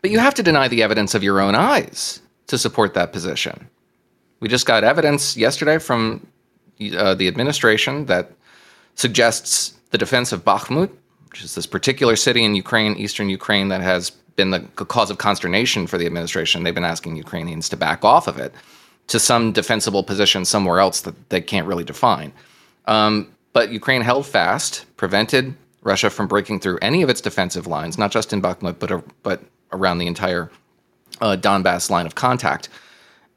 But you have to deny the evidence of your own eyes to support that position. We just got evidence yesterday from uh, the administration that suggests the defense of Bakhmut, which is this particular city in Ukraine, eastern Ukraine, that has been the cause of consternation for the administration. They've been asking Ukrainians to back off of it to some defensible position somewhere else that they can't really define. Um, but Ukraine held fast, prevented Russia from breaking through any of its defensive lines, not just in Bakhmut, but, but around the entire uh, Donbass line of contact.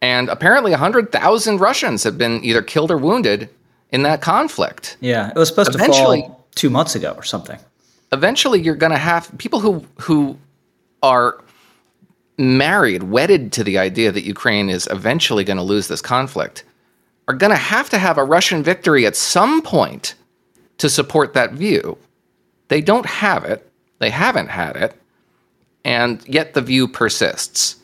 And apparently, 100,000 Russians have been either killed or wounded in that conflict. Yeah, it was supposed eventually, to fall two months ago or something. Eventually, you're going to have people who who are married, wedded to the idea that Ukraine is eventually going to lose this conflict, are going to have to have a Russian victory at some point to support that view. They don't have it. They haven't had it. And yet the view persists.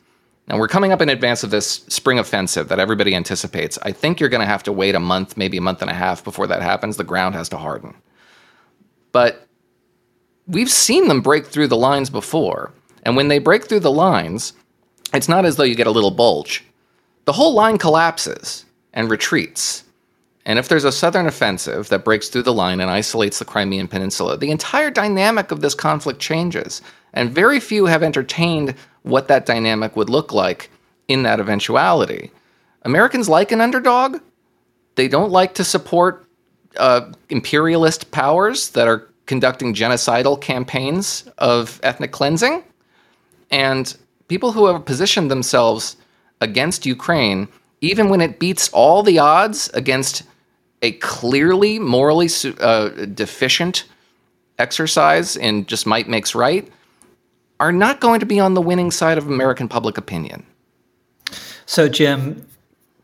Now we're coming up in advance of this spring offensive that everybody anticipates. I think you're going to have to wait a month, maybe a month and a half before that happens. The ground has to harden. But we've seen them break through the lines before. And when they break through the lines, it's not as though you get a little bulge. The whole line collapses and retreats. And if there's a southern offensive that breaks through the line and isolates the Crimean Peninsula, the entire dynamic of this conflict changes. And very few have entertained what that dynamic would look like in that eventuality. Americans like an underdog. They don't like to support uh, imperialist powers that are conducting genocidal campaigns of ethnic cleansing. And people who have positioned themselves against Ukraine, even when it beats all the odds against a clearly morally uh, deficient exercise in just might makes right, are not going to be on the winning side of American public opinion. So, Jim,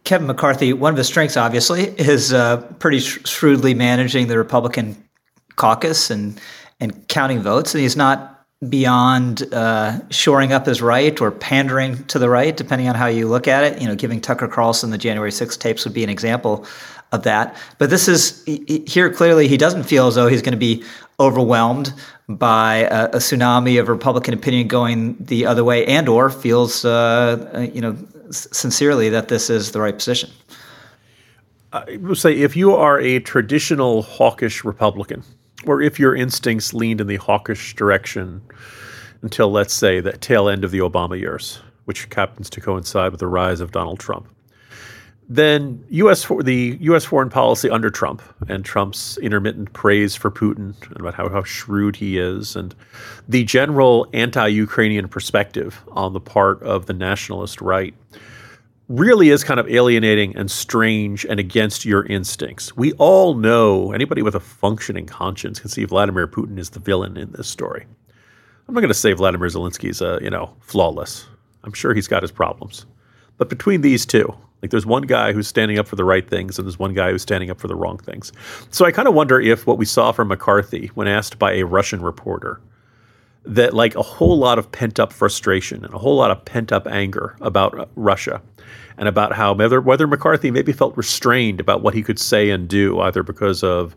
Kevin McCarthy, one of his strengths, obviously, is uh, pretty shrewdly managing the Republican caucus and and counting votes, and he's not beyond uh, shoring up his right or pandering to the right, depending on how you look at it. You know, giving Tucker Carlson the January 6th tapes would be an example of that. But this is here clearly he doesn't feel as though he's going to be overwhelmed by a, a tsunami of Republican opinion going the other way, and or feels uh, uh you know sincerely that this is the right position. I will say if you are a traditional hawkish Republican, or if your instincts leaned in the hawkish direction until, let's say, the tail end of the Obama years, which happens to coincide with the rise of Donald Trump, then U.S. For, the U.S. foreign policy under Trump and Trump's intermittent praise for Putin and about how, how shrewd he is, and the general anti-Ukrainian perspective on the part of the nationalist right really is kind of alienating and strange and against your instincts. We all know, anybody with a functioning conscience can see Vladimir Putin is the villain in this story. I'm not going to say Vladimir Zelensky is, uh, you know, flawless. I'm sure he's got his problems. But between these two, like there's one guy who's standing up for the right things and there's one guy who's standing up for the wrong things. So I kind of wonder if what we saw from McCarthy when asked by a Russian reporter that like a whole lot of pent up frustration and a whole lot of pent up anger about uh, Russia and about how whether, whether McCarthy maybe felt restrained about what he could say and do, either because of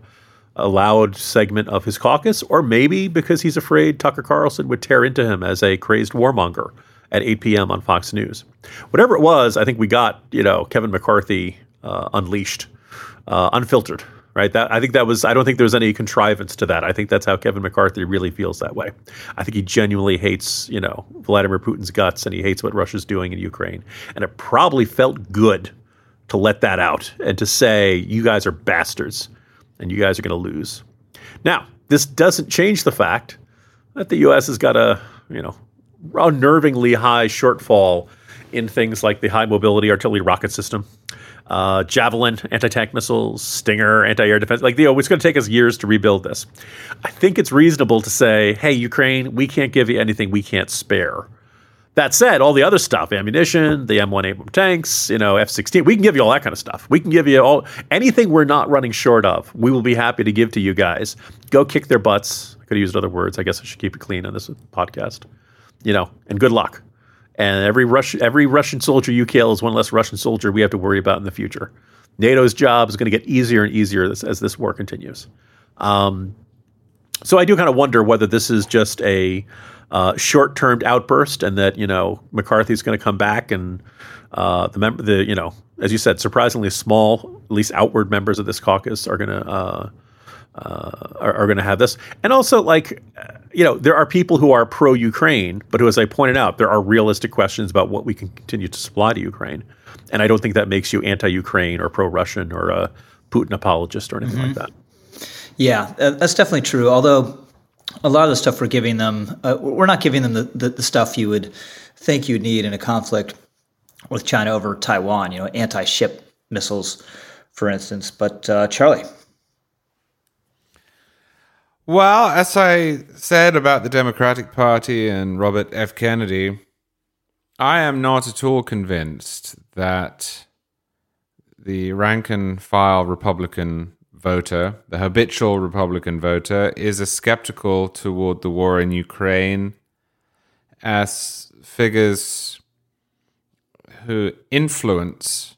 a loud segment of his caucus or maybe because he's afraid Tucker Carlson would tear into him as a crazed warmonger at 8 p.m. on Fox News. Whatever it was, I think we got, you know, Kevin McCarthy uh, unleashed, uh, unfiltered right? That I think that was I don't think there's any contrivance to that. I think that's how Kevin McCarthy really feels that way. I think he genuinely hates, you know, Vladimir Putin's guts and he hates what Russia's doing in Ukraine. And it probably felt good to let that out and to say you guys are bastards and you guys are going to lose. Now, this doesn't change the fact that the US has got a, you know, unnervingly high shortfall in things like the high mobility artillery rocket system uh, Javelin anti-tank missiles, Stinger anti-air defense. Like, you know, it's going to take us years to rebuild this. I think it's reasonable to say, hey, Ukraine, we can't give you anything we can't spare. That said, all the other stuff, ammunition, the M1 tanks, you know, F-16, we can give you all that kind of stuff. We can give you all anything we're not running short of. We will be happy to give to you guys. Go kick their butts. I could have used other words. I guess I should keep it clean on this podcast. You know, and good luck. And every Russian every Russian soldier you kill is one less Russian soldier we have to worry about in the future. NATO's job is going to get easier and easier as, as this war continues. Um, so I do kind of wonder whether this is just a uh, short-term outburst, and that you know McCarthy's going to come back, and uh, the member, the you know, as you said, surprisingly small, at least outward members of this caucus are going to uh, uh, are, are going to have this. And also, like, you know, there are people who are pro Ukraine, but who, as I pointed out, there are realistic questions about what we can continue to supply to Ukraine. And I don't think that makes you anti Ukraine or pro Russian or a Putin apologist or anything mm-hmm. like that. Yeah, uh, that's definitely true. Although a lot of the stuff we're giving them, uh, we're not giving them the, the, the stuff you would think you'd need in a conflict with China over Taiwan, you know, anti ship missiles, for instance. But uh, Charlie. Well, as I said about the Democratic Party and Robert F. Kennedy, I am not at all convinced that the rank and file Republican voter, the habitual Republican voter, is as skeptical toward the war in Ukraine as figures who influence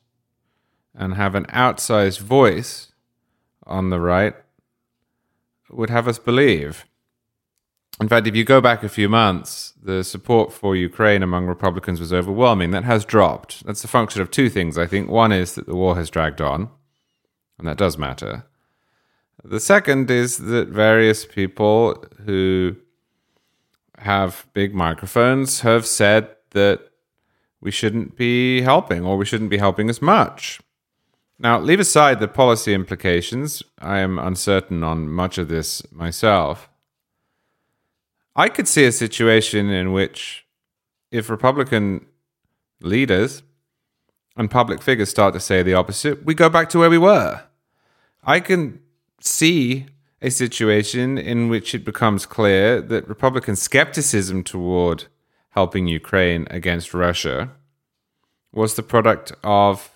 and have an outsized voice on the right would have us believe. In fact, if you go back a few months, the support for Ukraine among Republicans was overwhelming. That has dropped. That's a function of two things, I think. One is that the war has dragged on, and that does matter. The second is that various people who have big microphones have said that we shouldn't be helping or we shouldn't be helping as much. Now, leave aside the policy implications. I am uncertain on much of this myself. I could see a situation in which, if Republican leaders and public figures start to say the opposite, we go back to where we were. I can see a situation in which it becomes clear that Republican skepticism toward helping Ukraine against Russia was the product of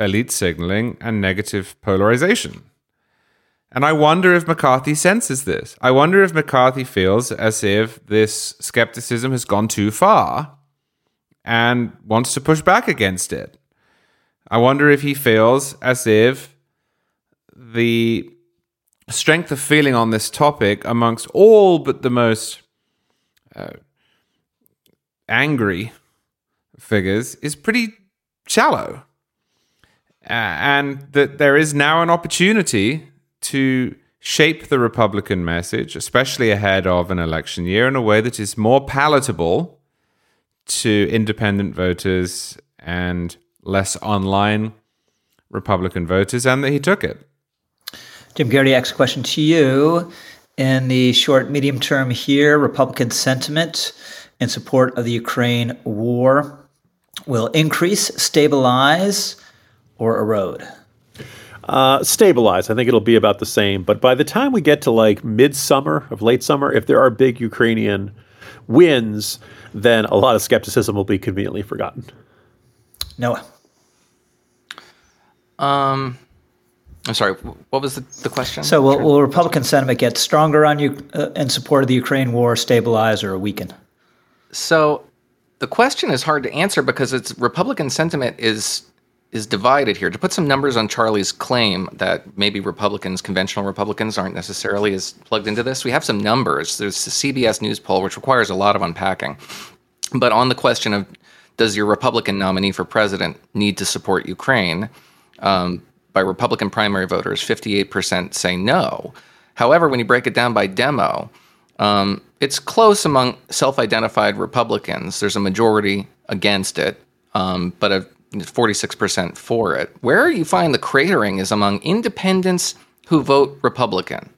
elite signaling and negative polarization. And I wonder if McCarthy senses this. I wonder if McCarthy feels as if this skepticism has gone too far and wants to push back against it. I wonder if he feels as if the strength of feeling on this topic amongst all but the most uh, angry figures is pretty shallow. Uh, and that there is now an opportunity to shape the Republican message, especially ahead of an election year, in a way that is more palatable to independent voters and less online Republican voters, and that he took it. Jim Geraghty asks a question to you. In the short, medium term here, Republican sentiment in support of the Ukraine war will increase, stabilize, or erode? Uh, stabilize. I think it'll be about the same. But by the time we get to like midsummer of late summer, if there are big Ukrainian wins, then a lot of skepticism will be conveniently forgotten. Noah. Um, I'm sorry. What was the, the question? So, will, will Republican sentiment get stronger on you uh, in support of the Ukraine war, stabilize, or weaken? So, the question is hard to answer because it's Republican sentiment is is divided here. To put some numbers on Charlie's claim that maybe Republicans, conventional Republicans, aren't necessarily as plugged into this, we have some numbers. There's the CBS News poll, which requires a lot of unpacking. But on the question of does your Republican nominee for president need to support Ukraine, um, by Republican primary voters, 58% say no. However, when you break it down by demo, um, it's close among self identified Republicans. There's a majority against it, um, but a 46% for it. Where you find the cratering is among independents who vote Republican.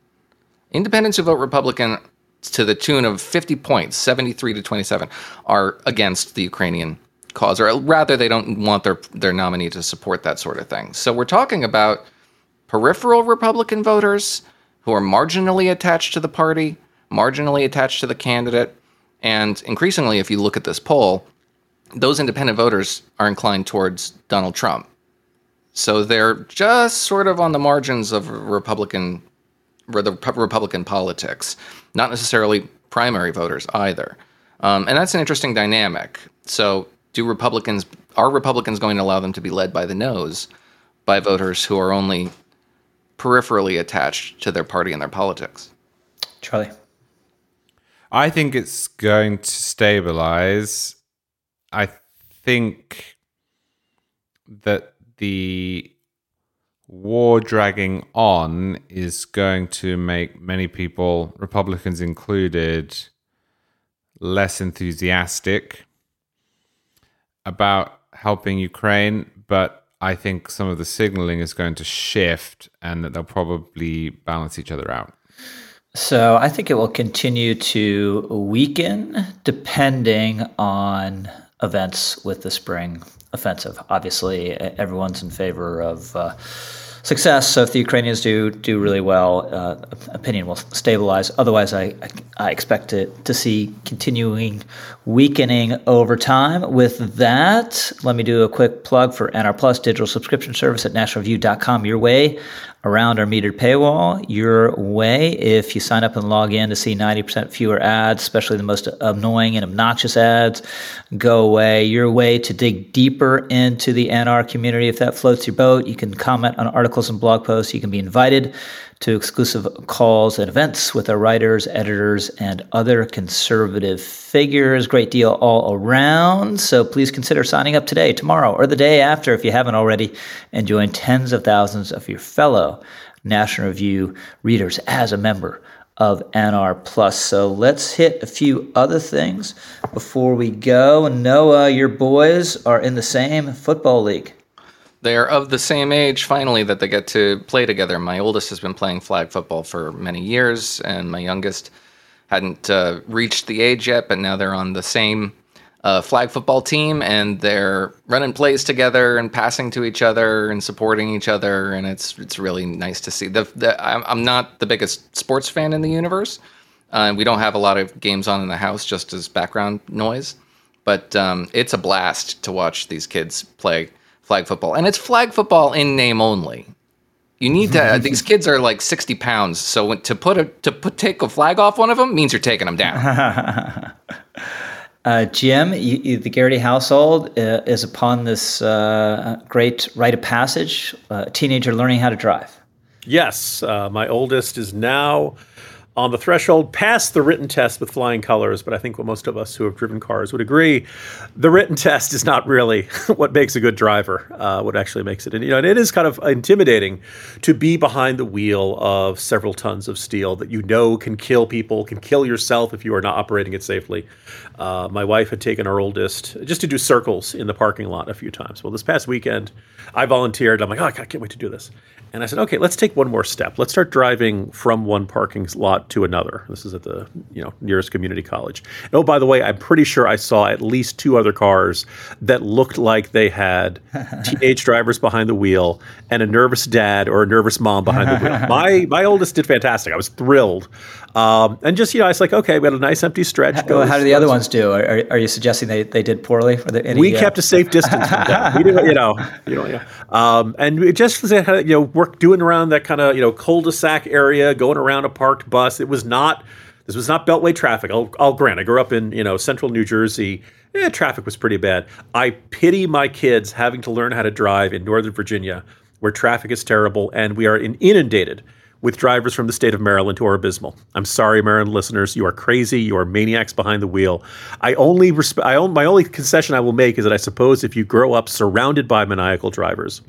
Independents who vote Republican to the tune of 50 points, 73 to 27, are against the Ukrainian cause, or rather, they don't want their, their nominee to support that sort of thing. So we're talking about peripheral Republican voters who are marginally attached to the party, marginally attached to the candidate. And increasingly, if you look at this poll, those independent voters are inclined towards Donald Trump. So they're just sort of on the margins of Republican, the Republican politics, not necessarily primary voters either. Um, and that's an interesting dynamic. So, do Republicans are Republicans going to allow them to be led by the nose by voters who are only peripherally attached to their party and their politics? Charlie, I think it's going to stabilize I think that the war dragging on is going to make many people, Republicans included, less enthusiastic about helping Ukraine, but I think some of the signaling is going to shift and that they'll probably balance each other out. So I think it will continue to weaken depending on events with the spring offensive. Obviously, everyone's in favor of uh, success. So if the Ukrainians do do really well, uh, opinion will stabilize. Otherwise, I, I expect to, to see continuing weakening over time. With that, let me do a quick plug for NR Plus digital subscription service at nationalreview.com. Your way around our metered paywall your way if you sign up and log in to see 90% fewer ads, especially the most annoying and obnoxious ads, go away. Your way to dig deeper into the NR community if that floats your boat. You can comment on articles and blog posts. You can be invited to exclusive calls and events with our writers, editors, and other conservative figures. Great deal all around. So please consider signing up today, tomorrow, or the day after if you haven't already, and join tens of thousands of your fellow National Review readers as a member of NR Plus. So let's hit a few other things before we go. Noah, your boys are in the same football league. They are of the same age, finally, that they get to play together. My oldest has been playing flag football for many years, and my youngest hadn't uh, reached the age yet, but now they're on the same uh, flag football team, and they're running plays together and passing to each other and supporting each other, and it's it's really nice to see. The, the I'm, not the biggest sports fan in the universe. Uh, we don't have a lot of games on in the house just as background noise, but um, it's a blast to watch these kids play flag football, and it's flag football in name only. You need to. these kids are like sixty pounds, so when, to put a to put take a flag off one of them means you're taking them down. Uh, Jim, you, you, the Geraghty household uh, is upon this uh, great rite of passage, a teenager learning how to drive. Yes, uh, my oldest is now on the threshold past the written test with flying colors, but I think what most of us who have driven cars would agree, the written test is not really what makes a good driver. Uh, what actually makes it, and you know, and it is kind of intimidating to be behind the wheel of several tons of steel that you know can kill people, can kill yourself if you are not operating it safely. Uh, my wife had taken our oldest just to do circles in the parking lot a few times. Well, this past weekend, I volunteered. I'm like, oh, I can't wait to do this. And I said, okay, let's take one more step. Let's start driving from one parking lot to another. This is at the you know nearest community college. And oh, by the way, I'm pretty sure I saw at least two other cars that looked like they had teenage drivers behind the wheel and a nervous dad or a nervous mom behind the wheel. My my oldest did fantastic. I was thrilled. Um, and just you know, it's like okay, we had a nice empty stretch. How, goes, how did the other ones do? Are, are you suggesting they, they did poorly? The, Any, we uh... kept a safe distance. We did, you know, you know, yeah. Um, and we just you know work doing around that kind of you know cul-de-sac area, going around a parked bus. It was not this was not beltway traffic. I'll, I'll grant. I grew up in you know central New Jersey. Eh, traffic was pretty bad. I pity my kids having to learn how to drive in Northern Virginia, where traffic is terrible and we are in, inundated with drivers from the state of Maryland who are abysmal. I'm sorry, Maryland listeners, you are crazy. You are maniacs behind the wheel. I only resp- I own, my only concession I will make is that I suppose if you grow up surrounded by maniacal drivers,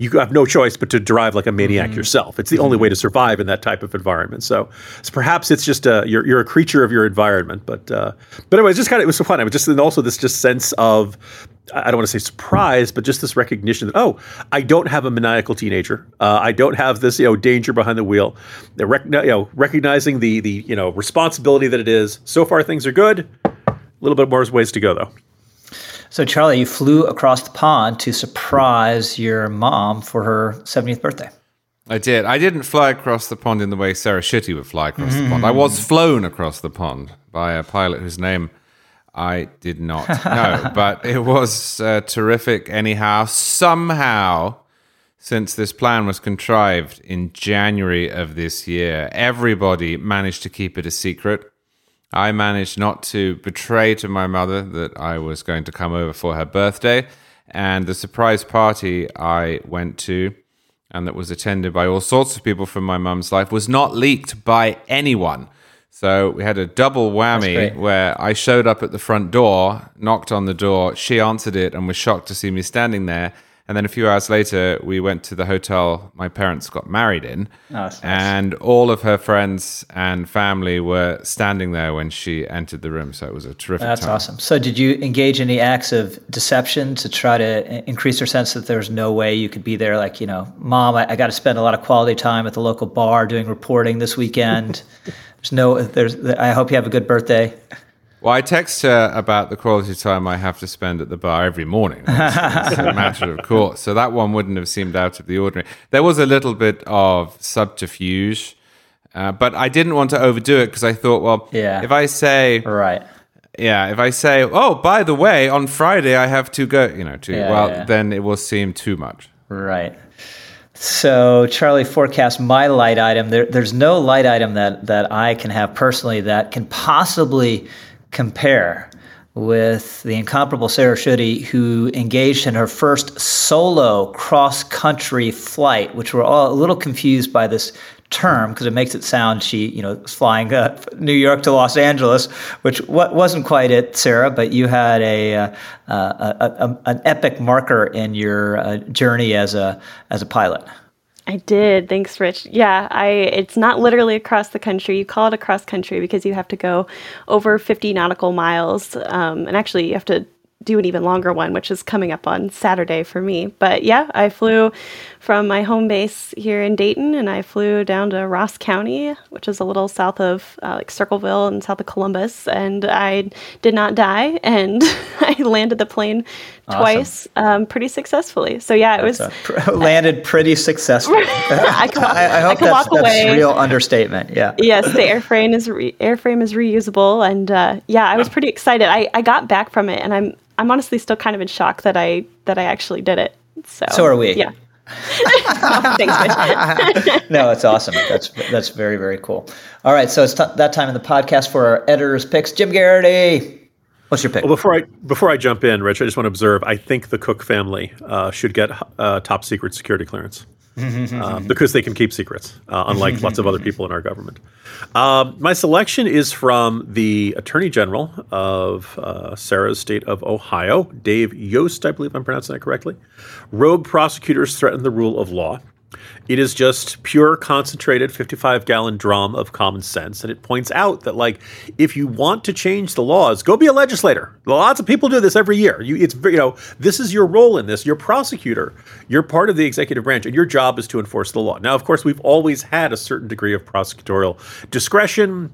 you have no choice but to drive like a maniac mm-hmm. yourself. It's the only way to survive in that type of environment. So, so perhaps it's just a, you're, you're a creature of your environment. But uh, but anyway, it's just kind of it was so fun. I was just and also this just sense of I don't want to say surprise, but just this recognition that oh, I don't have a maniacal teenager. Uh, I don't have this you know danger behind the wheel. They're rec- you know recognizing the the you know responsibility that it is. So far, things are good. A little bit more ways to go though. So Charlie, you flew across the pond to surprise your mom for her 70th birthday. I did. I didn't fly across the pond in the way Sarah Schutte would fly across mm-hmm. the pond. I was flown across the pond by a pilot whose name I did not know, but it was uh, terrific anyhow. Somehow, since this plan was contrived in January of this year, everybody managed to keep it a secret. I managed not to betray to my mother that I was going to come over for her birthday. And the surprise party I went to, and that was attended by all sorts of people from my mum's life, was not leaked by anyone. So we had a double whammy where I showed up at the front door, knocked on the door, she answered it and was shocked to see me standing there. And then a few hours later, we went to the hotel my parents got married in. Oh, nice. And all of her friends and family were standing there when she entered the room. So it was a terrific That's time. awesome. So, did you engage any acts of deception to try to increase her sense that there's no way you could be there? Like, you know, mom, I, I got to spend a lot of quality time at the local bar doing reporting this weekend. There's no, there's, I hope you have a good birthday. Well, I text her about the quality time I have to spend at the bar every morning. It's a matter of course. So that one wouldn't have seemed out of the ordinary. There was a little bit of subterfuge, uh, but I didn't want to overdo it because I thought, well, yeah. if I say, right. Yeah, if I say, oh, by the way, on Friday I have to go, you know, to, yeah, well, yeah. then it will seem too much. Right. So Charlie forecast my light item. There, there's no light item that that I can have personally that can possibly compare with the incomparable Sarah Schutte, who engaged in her first solo cross country flight, which we're all a little confused by this term because it makes it sound she, you know, was flying uh, New York to Los Angeles, which wasn't quite it, Sarah. But you had a, uh, a, a an epic marker in your uh, journey as a as a pilot. I did. Thanks, Rich. Yeah, I it's not literally across the country. You call it across country because you have to go over 50 nautical miles. Um, and actually, you have to do an even longer one, which is coming up on Saturday for me. But yeah, I flew from my home base here in Dayton and I flew down to Ross County, which is a little south of uh, like Circleville and south of Columbus. And I did not die and I landed the plane awesome. twice um, pretty successfully. So yeah, it was pr- landed pretty successfully. I, can walk, I, I hope I that's, that's real understatement. Yeah. Yes, the airframe is re- airframe is reusable, and uh, yeah, I was pretty excited. I, I got back from it, and I'm I'm honestly still kind of in shock that I that I actually did it. So so are we. Yeah. Thanks, no, it's awesome. That's that's very very cool. All right, so it's t- that time in the podcast for our editors' picks. Jim Geraghty. what's your pick? Well, before I before I jump in, Rich, I just want to observe. I think the Cooke family uh, should get uh, top secret security clearance. Uh, because they can keep secrets, uh, unlike lots of other people in our government. Um, my selection is from the Attorney General of uh, Sarah's state of Ohio, Dave Yost, I believe I'm pronouncing that correctly. Rogue prosecutors threaten the rule of law. It is just pure, concentrated 55 gallon drum of common sense. And it points out that, like, if you want to change the laws, go be a legislator. Lots of people do this every year. You, it's, you know, this is your role in this. You're prosecutor. You're part of the executive branch, and your job is to enforce the law. Now, of course, we've always had a certain degree of prosecutorial discretion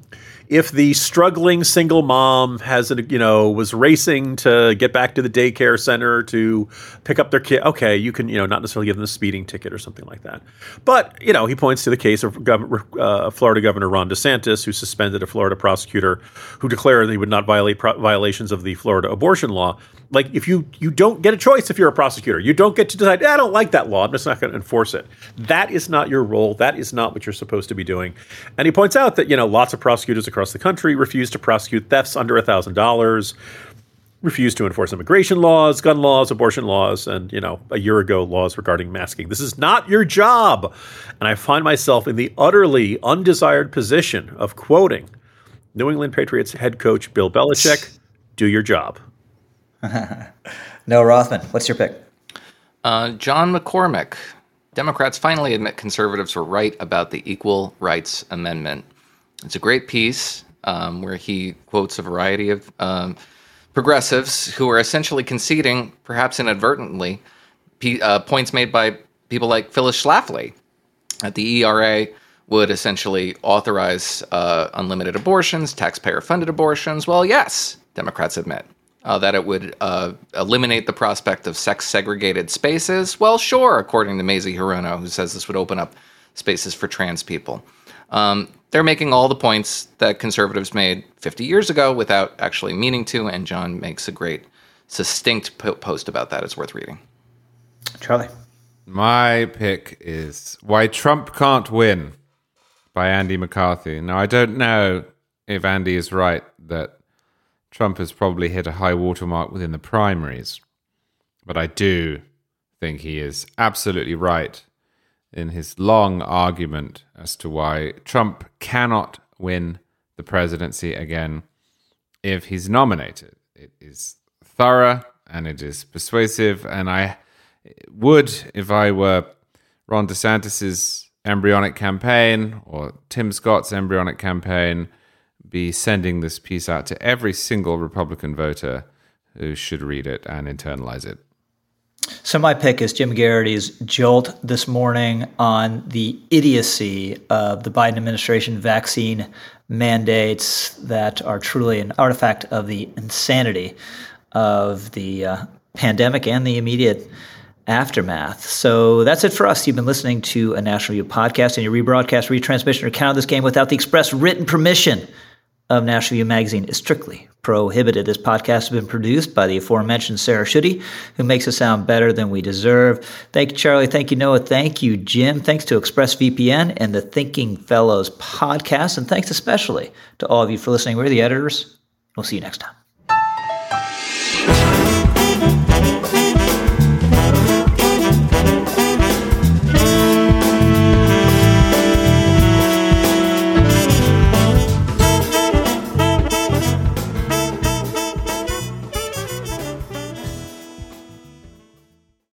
if the struggling single mom has a, you know was racing to get back to the daycare center to pick up their kid okay you can you know not necessarily give them a speeding ticket or something like that. But you know he points to the case of Gov- uh, florida governor ron desantis who suspended a florida prosecutor who declared he would not violate pro- violations of the florida abortion law like if you you don't get a choice if you're a prosecutor. You don't get to decide eh, i don't like that law. I'm just not going to enforce it. That is not your role. That is not what you're supposed to be doing. And he points out that you know lots of prosecutors across the country refuse to prosecute thefts under $1000 refuse to enforce immigration laws gun laws abortion laws and you know a year ago laws regarding masking. This is not your job. And i find myself in the utterly undesired position of quoting new england patriots head coach bill belichick do your job no, Rothman, what's your pick? Uh, John McCormack. Democrats finally admit conservatives were right about the Equal Rights Amendment. It's a great piece um, where he quotes a variety of um, progressives who are essentially conceding, perhaps inadvertently, p- uh, points made by people like Phyllis Schlafly that the ERA would essentially authorize uh, unlimited abortions, taxpayer funded abortions. Well, yes, Democrats admit uh, that it would uh, eliminate the prospect of sex segregated spaces. Well, sure, according to Mazie Hirono, who says this would open up spaces for trans people. Um, they're making all the points that conservatives made 50 years ago without actually meaning to, and John makes a great, succinct po- post about that. It's worth reading. Charlie. My pick is Why Trump Can't Win by Andy McCarthy. Now, I don't know if Andy is right that Trump has probably hit a high watermark within the primaries, but I do think he is absolutely right in his long argument as to why Trump cannot win the presidency again if he's nominated. It is thorough and it is persuasive, and I would, if I were Ron DeSantis's embryonic campaign or Tim Scott's embryonic campaign, be sending this piece out to every single Republican voter who should read it and internalize it. So my pick is Jim Geraghty's jolt this morning on the idiocy of the Biden administration vaccine mandates that are truly an artifact of the insanity of the uh, pandemic and the immediate aftermath. So that's it for us. You've been listening to a National Review podcast and your rebroadcast, retransmission, or count of this game without the express written permission of National Review Magazine is strictly prohibited. This podcast has been produced by the aforementioned Sarah Schutte, who makes us sound better than we deserve. Thank you, Charlie. Thank you, Noah. Thank you, Jim. Thanks to ExpressVPN and the Thinking Fellows podcast. And thanks especially to all of you for listening. We're the editors. We'll see you next time.